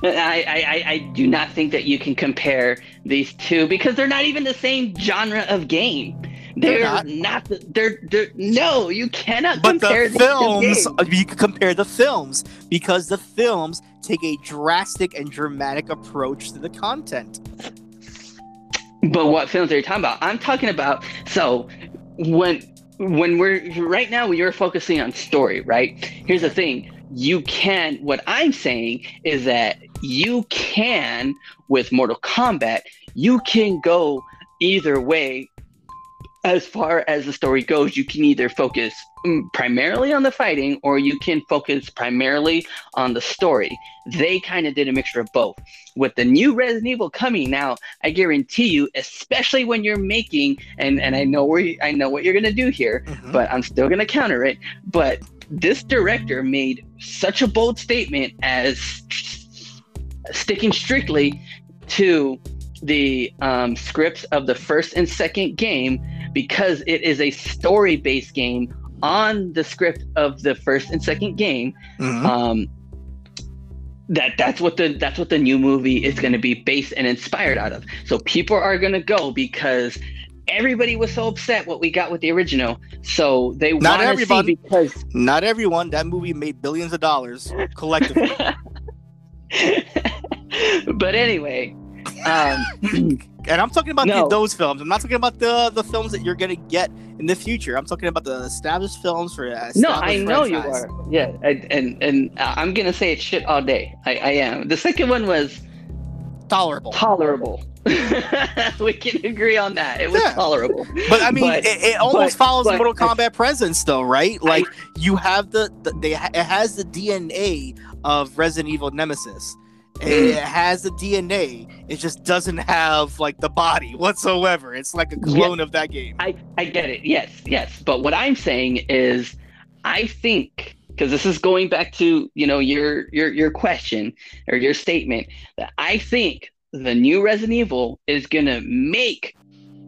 I, I, I do not think that you can compare these two because they're not even the same genre of game. They're, they're not. not they're, they're no. You cannot but compare the films. You can compare the films because the films take a drastic and dramatic approach to the content. But what films are you talking about? I'm talking about so when when we're right now you're focusing on story, right? Here's the thing. You can what I'm saying is that you can with Mortal Kombat, you can go either way as far as the story goes, you can either focus primarily on the fighting or you can focus primarily on the story. They kind of did a mixture of both. With the new Resident Evil coming now, I guarantee you, especially when you're making and and I know where I know what you're gonna do here, mm-hmm. but I'm still gonna counter it. But this director made such a bold statement as sticking strictly to the um, scripts of the first and second game because it is a story based game on the script of the first and second game. Mm-hmm. Um, that that's what the that's what the new movie is going to be based and inspired out of. So people are going to go because everybody was so upset what we got with the original. So they not everyone because not everyone. That movie made billions of dollars collectively. but anyway, Um, and I'm talking about No. the, those films. I'm not talking about the the films that you're gonna get in the future. I'm talking about the established films for uh, no, I established know you are. Yeah, and and, and uh, I'm gonna say it's shit all day. I, I am. The second one was tolerable. tolerable. we can agree on that. It was Yeah. tolerable. But I mean, But- it, it almost but- follows but- Mortal Kombat presence, though, right? Like I- you have the, the they it has the DNA of Resident Evil Nemesis. Mm. It has the DNA. It just doesn't have like the body whatsoever. It's like a clone of that game. I, I get it. Yes, yes. But what I'm saying is, I think because this is going back to you know your your your question or your statement that I think the new Resident Evil is gonna make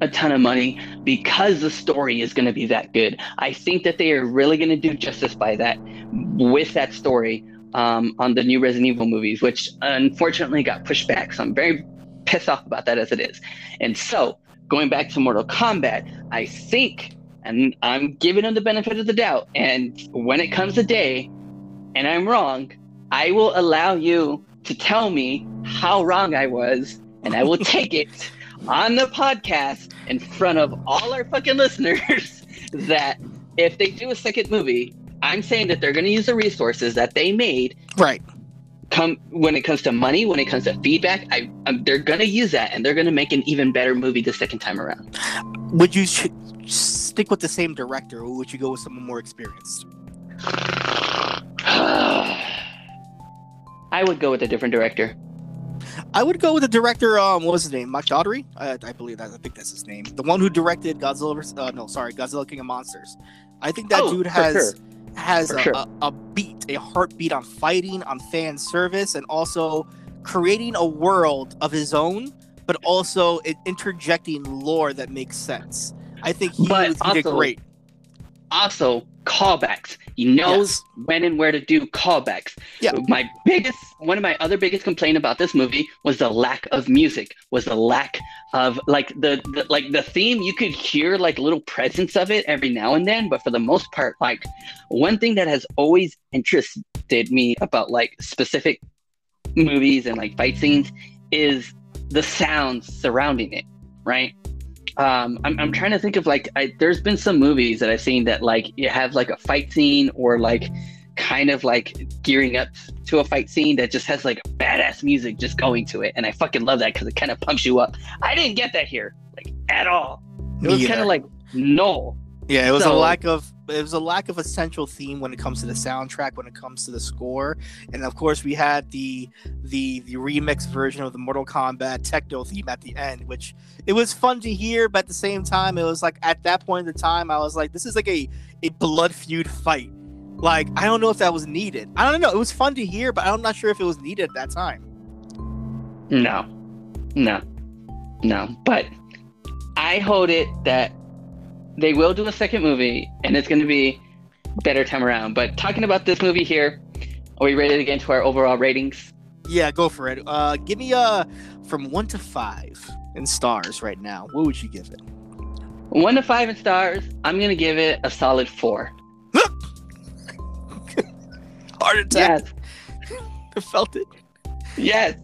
a ton of money because the story is gonna be that good. I think that they are really gonna do justice by that with that story um, on the new Resident Evil movies, which unfortunately got pushed back. So I'm very pissed off about that as it is. And so going back to Mortal Kombat, I think, and I'm giving them the benefit of the doubt, and when it comes a day and I'm wrong, I will allow you to tell me how wrong I was, and I will take it on the podcast in front of all our fucking listeners that if they do a second movie, I'm saying that they're going to use the resources that they made Right. come when it comes to money, when it comes to feedback, I, um they're gonna use that and they're gonna make an even better movie the second time around. Would you sh- stick with the same director, or would you go with someone more experienced? I would go with a different director. I would go with the director. Um, what was his name? Mike Dougherty. I, I believe that. I think that's his name. The one who directed Godzilla. Uh, no, sorry, Godzilla King of Monsters. I think that Oh, dude has sure. Has a, sure. a, a beat, a heartbeat on fighting, on fan service, and also creating a world of his own, but also interjecting lore that makes sense. I think he But would he also- great. Also, callbacks. He knows Yes. when and where to do callbacks. Yeah. My biggest, one of my other biggest complaint about this movie was the lack of music. Was the lack of like the, the like the theme. You could hear like little presence of it every now and then, but for the most part, like one thing that has always interested me about like specific movies and like fight scenes is the sounds surrounding it, right? Um, I'm, I'm trying to think of like I, there's been some movies that I've seen that like you have like a fight scene or like kind of like gearing up to a fight scene that just has like badass music just going to it, and I fucking love that because it kind of pumps you up. I didn't get that here like at all. It was kind of like no. Yeah, it was a lack of it was a lack of a central theme when it comes to the soundtrack, when it comes to the score, and of course we had the the the remix version of the Mortal Kombat techno theme at the end, which it was fun to hear, but at the same time, it was like at that point in the time, I was like, this is like a a blood feud fight. Like I don't know if that was needed. I don't know. It was fun to hear, but I'm not sure if it was needed at that time. No, no, no. But I hold it that they will do a second movie, and it's going to be better time around. But talking about this movie here, are we ready again to get into our overall ratings? Yeah, go for it. Uh, give me uh from one to five in stars right now. What would you give it? One to five in stars. I'm going to give it a solid four. Heart attack. Yes, I felt it. yes,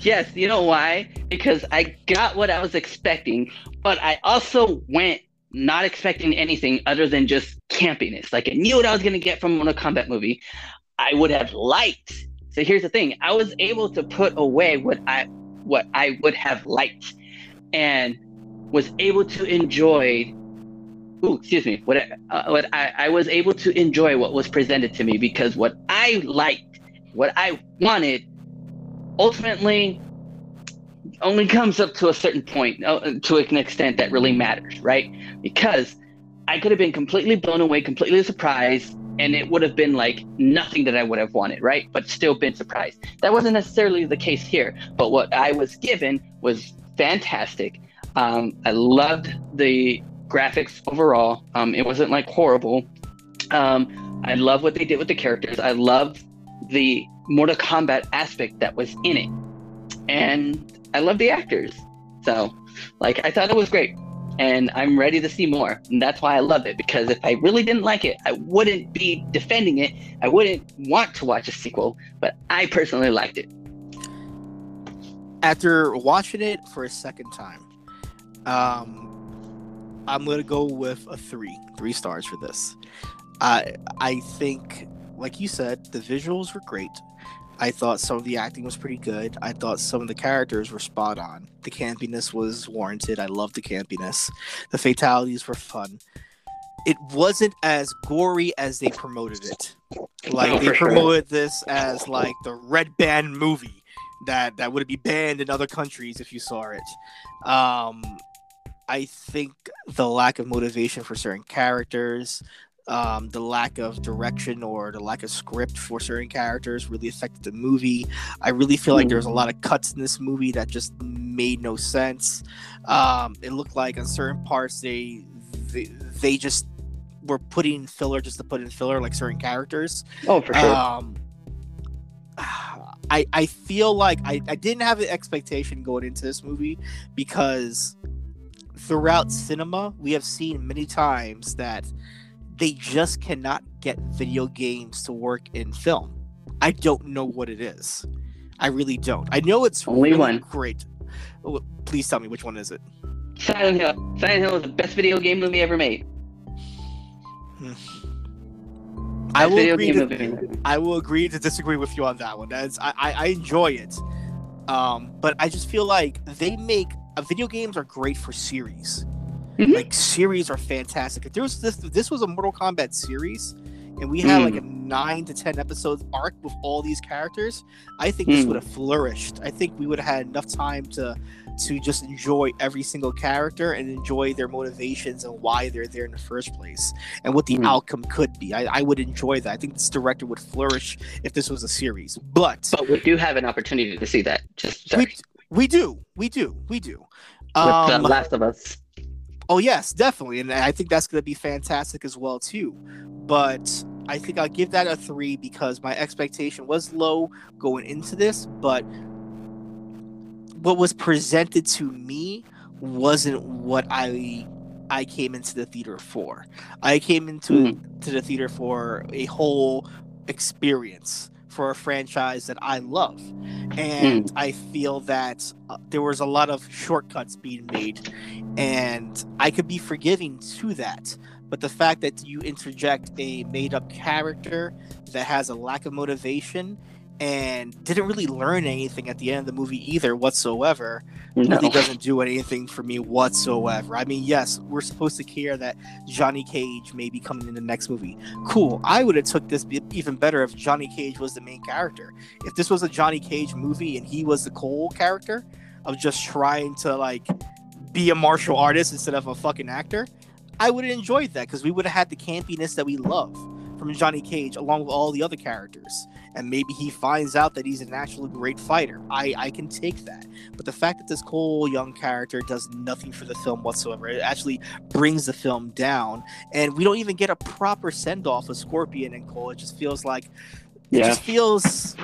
yes. You know why? Because I got what I was expecting, but I also went not expecting anything other than just campiness. Like I knew what I was going to get from a combat movie. I would have liked. So here's the thing: I was able to put away what I what I would have liked, and was able to enjoy. Ooh, excuse me. What uh, what I, I was able to enjoy what was presented to me because what I liked, what I wanted, ultimately only comes up to a certain point, uh, to an extent that really matters, right? Because I could have been completely blown away, completely surprised, and it would have been like nothing that I would have wanted, right? But still been surprised. That wasn't necessarily the case here, but what I was given was fantastic. Um, I loved the graphics overall. Um, it wasn't like horrible. Um, I love what they did with the characters. I love the Mortal Kombat aspect that was in it, and I love the actors. So, like, I thought it was great, and I'm ready to see more. And that's why I love it because if I really didn't like it, I wouldn't be defending it. I wouldn't want to watch a sequel, but I personally liked it. after watching it for a second time, um, I'm gonna go with a three, three stars for this. I I think, like you said, the visuals were great. I thought some of the acting was pretty good. I thought some of the characters were spot on. The campiness was warranted. I loved the campiness. The fatalities were fun. It wasn't as gory as they promoted it. Like Oh, they for sure. promoted this as like the red band movie that that would be banned in other countries if you saw it. Um, I think the lack of motivation for certain characters, um, the lack of direction or the lack of script for certain characters really affected the movie. I really feel like there's a lot of cuts in this movie that just made no sense. Um, it looked like on certain parts they, they they just were putting filler just to put in filler, like certain characters. Oh, for sure. Um, I I feel like I, I didn't have an expectation going into this movie because throughout cinema we have seen many times that they just cannot get video games to work in film. I don't know what it is. I really don't. I know it's Only really one. great. Oh, Please tell me which one is it. Silent Hill. Silent Hill is the best video game movie ever made. I will agree to. I will agree to disagree with you on that one. That's I, I, I enjoy it, um, but I just feel like they make uh, video games are great for series. Mhm. Like series are fantastic. If there was this this was a Mortal Kombat series, and we had Mm. like a nine to ten episodes arc with all these characters, I think this Mm. would have flourished. I think we would have had enough time to to just enjoy every single character and enjoy their motivations and why they're there in the first place and what the Mm. outcome could be. I, I would enjoy that. I think this director would flourish if this was a series. But But we do have an opportunity to see that. Just sorry. we, we do, we do, we do. with The Um, Last of Us. Oh yes, definitely, and I think that's going to be fantastic as well too. But I think I'll give that a three because my expectation was low going into this, but what was presented to me wasn't what I I came into the theater for. I came into hmm. to the theater for a whole experience for a franchise that I love. And I feel that uh, there was a lot of shortcuts being made and I could be forgiving to that. But the fact that you interject a made up character that has a lack of motivation and didn't really learn anything at the end of the movie either whatsoever No. really doesn't do anything for me whatsoever. I mean, yes, we're supposed to care that Johnny Cage may be coming in the next movie. Cool. I would have took this even better if Johnny Cage was the main character. If this was a Johnny Cage movie and he was the Cole character of just trying to like be a martial artist instead of a fucking actor, I would have enjoyed that because we would have had the campiness that we love from Johnny Cage along with all the other characters. And maybe he finds out that he's an actually great fighter. I, I can take that. But the fact that this Cole Young character does nothing for the film whatsoever, it actually brings the film down. And we don't even get a proper send off of Scorpion and Cole. It just feels like it Yeah. just feels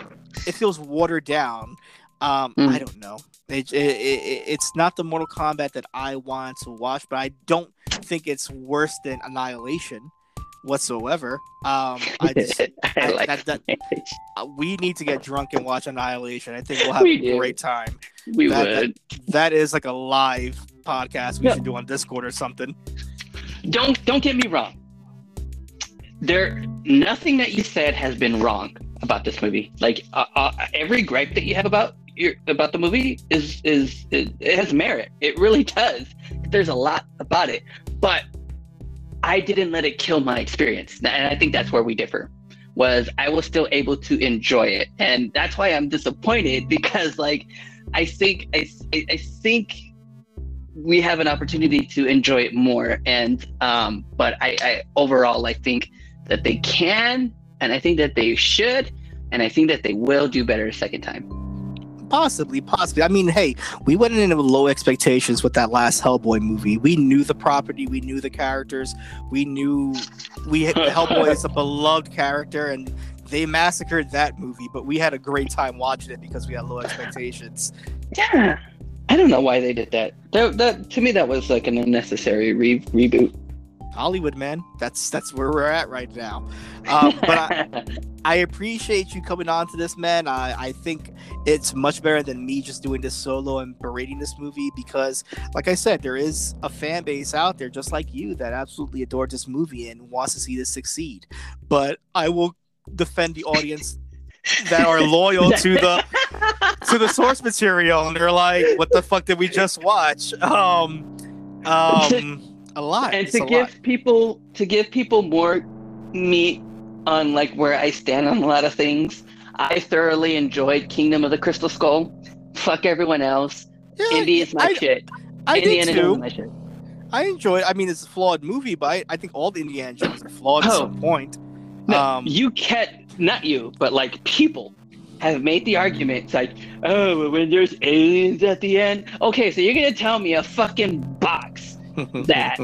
it feels watered down. Um, Mm. I don't know. It, it, it, it's not the Mortal Kombat that I want to watch, but I don't think it's worse than Annihilation whatsoever. Um, I just I like that- that- uh, we need to get drunk and watch Annihilation. I think we'll have We a do. great time. We that- would. That is like a live podcast we Yeah. should do on Discord or something. Don't don't get me wrong. There, nothing that you said has been wrong about this movie. Like uh, uh, every gripe that you have about your about the movie is is it, it has merit. It really does. There's a lot about it, but I didn't let it kill my experience, and I think that's where we differ. Was I was still able to enjoy it, and that's why I'm disappointed because like I think I I, think we have an opportunity to enjoy it more. And um but I, I overall i think that they can and i think that they should and i think that they will do better a second time Possibly, possibly. I mean, hey, we went in with low expectations with that last Hellboy movie. We knew the property, we knew the characters, we knew we Hellboy is a beloved character, and they massacred that movie. But we had a great time watching it because we had low expectations. yeah i don't know why they did that that, that to me that was like an unnecessary re- reboot Hollywood, man. That's that's where we're at right now. Um, but I, I appreciate you coming on to this, man. I, I think it's much better than me just doing this solo and berating this movie because, like I said, there is a fan base out there just like you that absolutely adored this movie and wants to see this succeed. But I will defend the audience that are loyal to the to the source material and they're like, "What the fuck did we just watch?" Um, um, a lot. and to give lot. people to give people more meat on like where I stand on a lot of things. I thoroughly enjoyed Kingdom of the Crystal Skull. Fuck everyone else. Yeah, Indy is my I- shit. I Indiana did too. my shit. I enjoyed. I mean, it's a flawed movie, but I, I think all the Indiana Jones are flawed at Oh. some point. No, Um, you can't, not you, but like people have made the argument. It's like, oh, when there's aliens at the end. Okay, so you're gonna tell me a fucking box that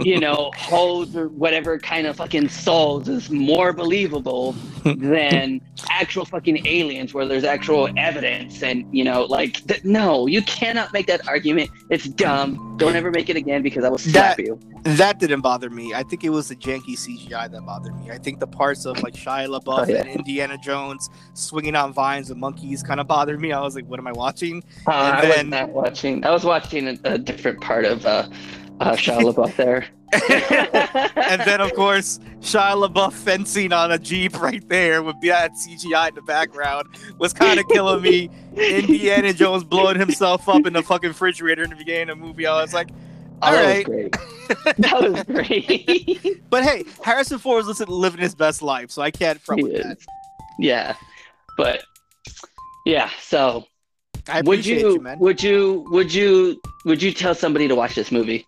you know holds or whatever kind of fucking souls is more believable than actual fucking aliens where there's actual evidence and you know like th- no you cannot make that argument it's dumb don't ever make it again because i will slap That- you that didn't bother me. I think it was the janky CGI that bothered me. I think the parts of like Shia LaBeouf Oh, yeah. and Indiana Jones swinging on vines with monkeys kind of bothered me. I was like, what am I watching? uh, And i then- was not watching i was watching a, a different part of uh uh Shia LaBeouf there and then of course Shia LaBeouf fencing on a jeep right there with that CGI in the background was kind of killing me. Indiana Jones blowing himself up in the fucking refrigerator in the beginning of the movie. I was like, Oh, all that right. was great that was great But hey, Harrison Ford was living his best life, so I can't front He with that. is. yeah but yeah so I would you, you, man. would you would you would you tell somebody to watch this movie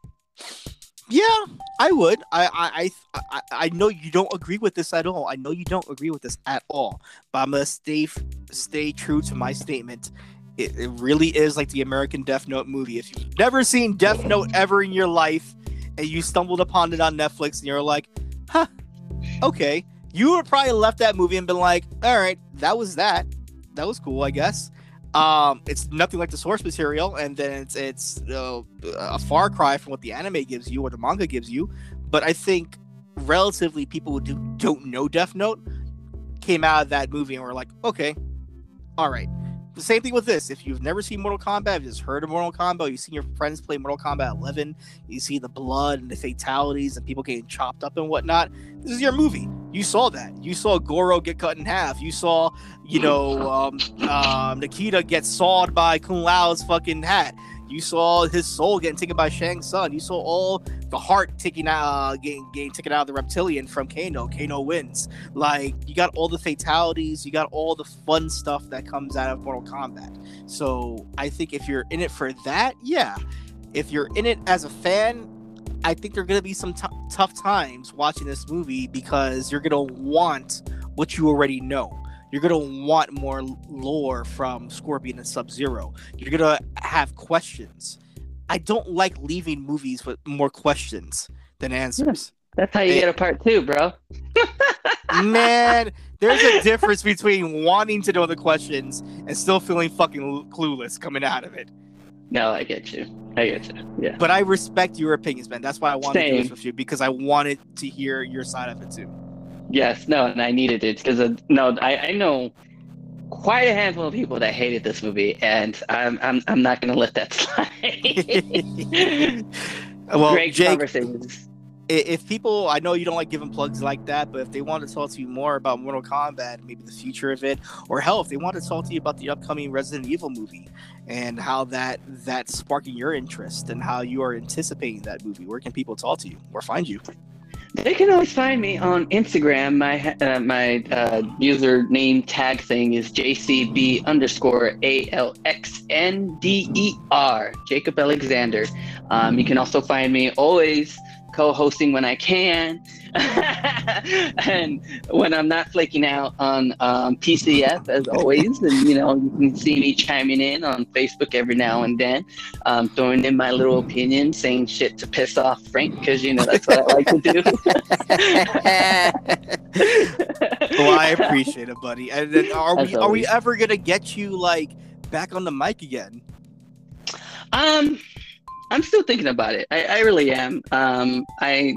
Yeah, I would. I, I, I, I, know you don't agree with this at all. I know you don't agree with this at all. But I'm gonna stay, stay true to my statement. It, it really is like the American Death Note movie. If you've never seen Death Note ever in your life, and you stumbled upon it on Netflix, and you're like, "Huh, okay," you would probably left that movie and been like, "All right, that was that. That was cool, I guess." Um, it's nothing like the source material, and then it's it's uh, a far cry from what the anime gives you or the manga gives you. But I think relatively people who do, don't know Death Note came out of that movie and were like, okay, all right. The same thing with this. If you've never seen Mortal Kombat, you've just heard of Mortal Kombat, you've seen your friends play Mortal Kombat 11, you see the blood and the fatalities and people getting chopped up and whatnot. This is your movie. You saw that. You saw Goro get cut in half. You saw, you know, um, um, Nikita get sawed by Kung Lao's fucking hat. You saw his soul getting taken by Shang Tsung. You saw all the heart taking out, uh, getting, getting taken out of the reptilian from Kano. Kano wins. Like you got all the fatalities, you got all the fun stuff that comes out of Mortal Kombat. So I think if you're in it for that, yeah. If you're in it as a fan, I think there are gonna be some t- tough times watching this movie because you're gonna want what you already know. You're gonna want more lore from Scorpion and Sub Zero. You're gonna have questions. I don't like leaving movies with more questions than hmm. answers. That's how you get a part two, bro. Man, there's a difference between wanting to know the questions and still feeling fucking clueless coming out of it. No, I get you. I get you. Yeah. But I respect your opinions, man. That's why I wanted to do this with you because I wanted to hear your side of it too. Yes. No, and I needed it because uh, no, I, I know quite a handful of people that hated this movie, and I'm I'm I'm not gonna let that slide. well, Great Jake, conversations. if people, I know you don't like giving plugs like that, but if they want to talk to you more about Mortal Kombat, maybe the future of it, or hell, if they want to talk to you about the upcoming Resident Evil movie and how that that's sparking your interest and how you are anticipating that movie, where can people talk to you or find you? They can always find me on Instagram. My uh, my uh, username tag thing is JCB underscore A L X N D E R, Jacob Alexander. Um, you can also find me always co-hosting when I can, and when I'm not flaking out on um, PCF as always. And you know you can see me chiming in on Facebook every now and then, um, throwing in my little opinion, saying shit to piss off Frank because you know that's what I like to do. well, I appreciate it, buddy. And then are we are we ever gonna get you like back on the mic again? Um, I'm still thinking about it. I, I really am. Um, I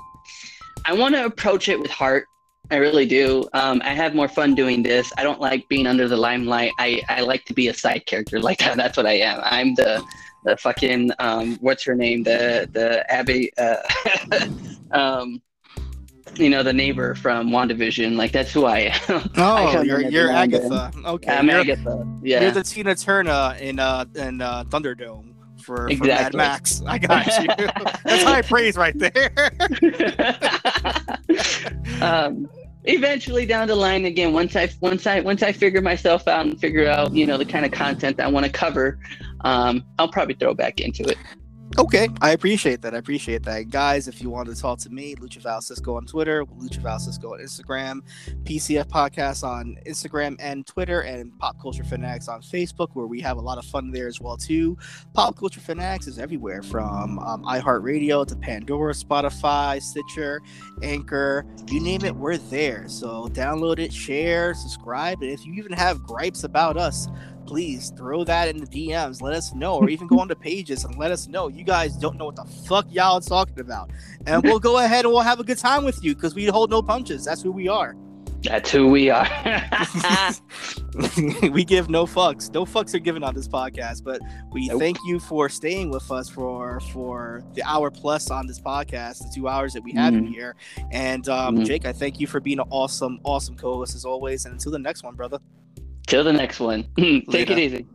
I want to approach it with heart. I really do. Um, I have more fun doing this. I don't like being under the limelight. I, I like to be a side character like that. That's what I am. I'm the the fucking um, what's her name? The the Abby. Uh, um, you know the neighbor from WandaVision. Like that's who I am. Oh, you're you're Agatha. Okay, I'm you're, Agatha. Yeah, you're the Tina Turner in uh in uh, Thunderdome for, for Mad Max. I got you. That's high praise right there. um, eventually down the line again once i once i once i figure myself out and figure out you know the kind of content i want to cover um, i'll probably throw back into it Okay, I appreciate that. I appreciate that, guys. If you want to talk to me, Lucha Val Cisco on Twitter, Lucha Val Cisco on Instagram, PCF Podcast on Instagram and Twitter, and Pop Culture Fanatics on Facebook, where we have a lot of fun there as well too. Pop Culture Fanatics is everywhere from um, iHeartRadio to Pandora, Spotify, Stitcher, Anchor, you name it, we're there. So download it, share, subscribe, and if you even have gripes about us, please throw that in the DMs. Let us know, or even go on the pages and let us know. You guys don't know what the fuck y'all are talking about, and we'll go ahead and we'll have a good time with you because we hold no punches. That's who we are. that's who we are we give no fucks. No fucks are given on this podcast, but we Nope. thank you for staying with us for for the hour plus on this podcast, the two hours that we have in Mhm. here. And um, Mhm. Jake, I thank you for being an awesome, awesome co-host as always. And until the next one, brother. Till the next one. Take it easy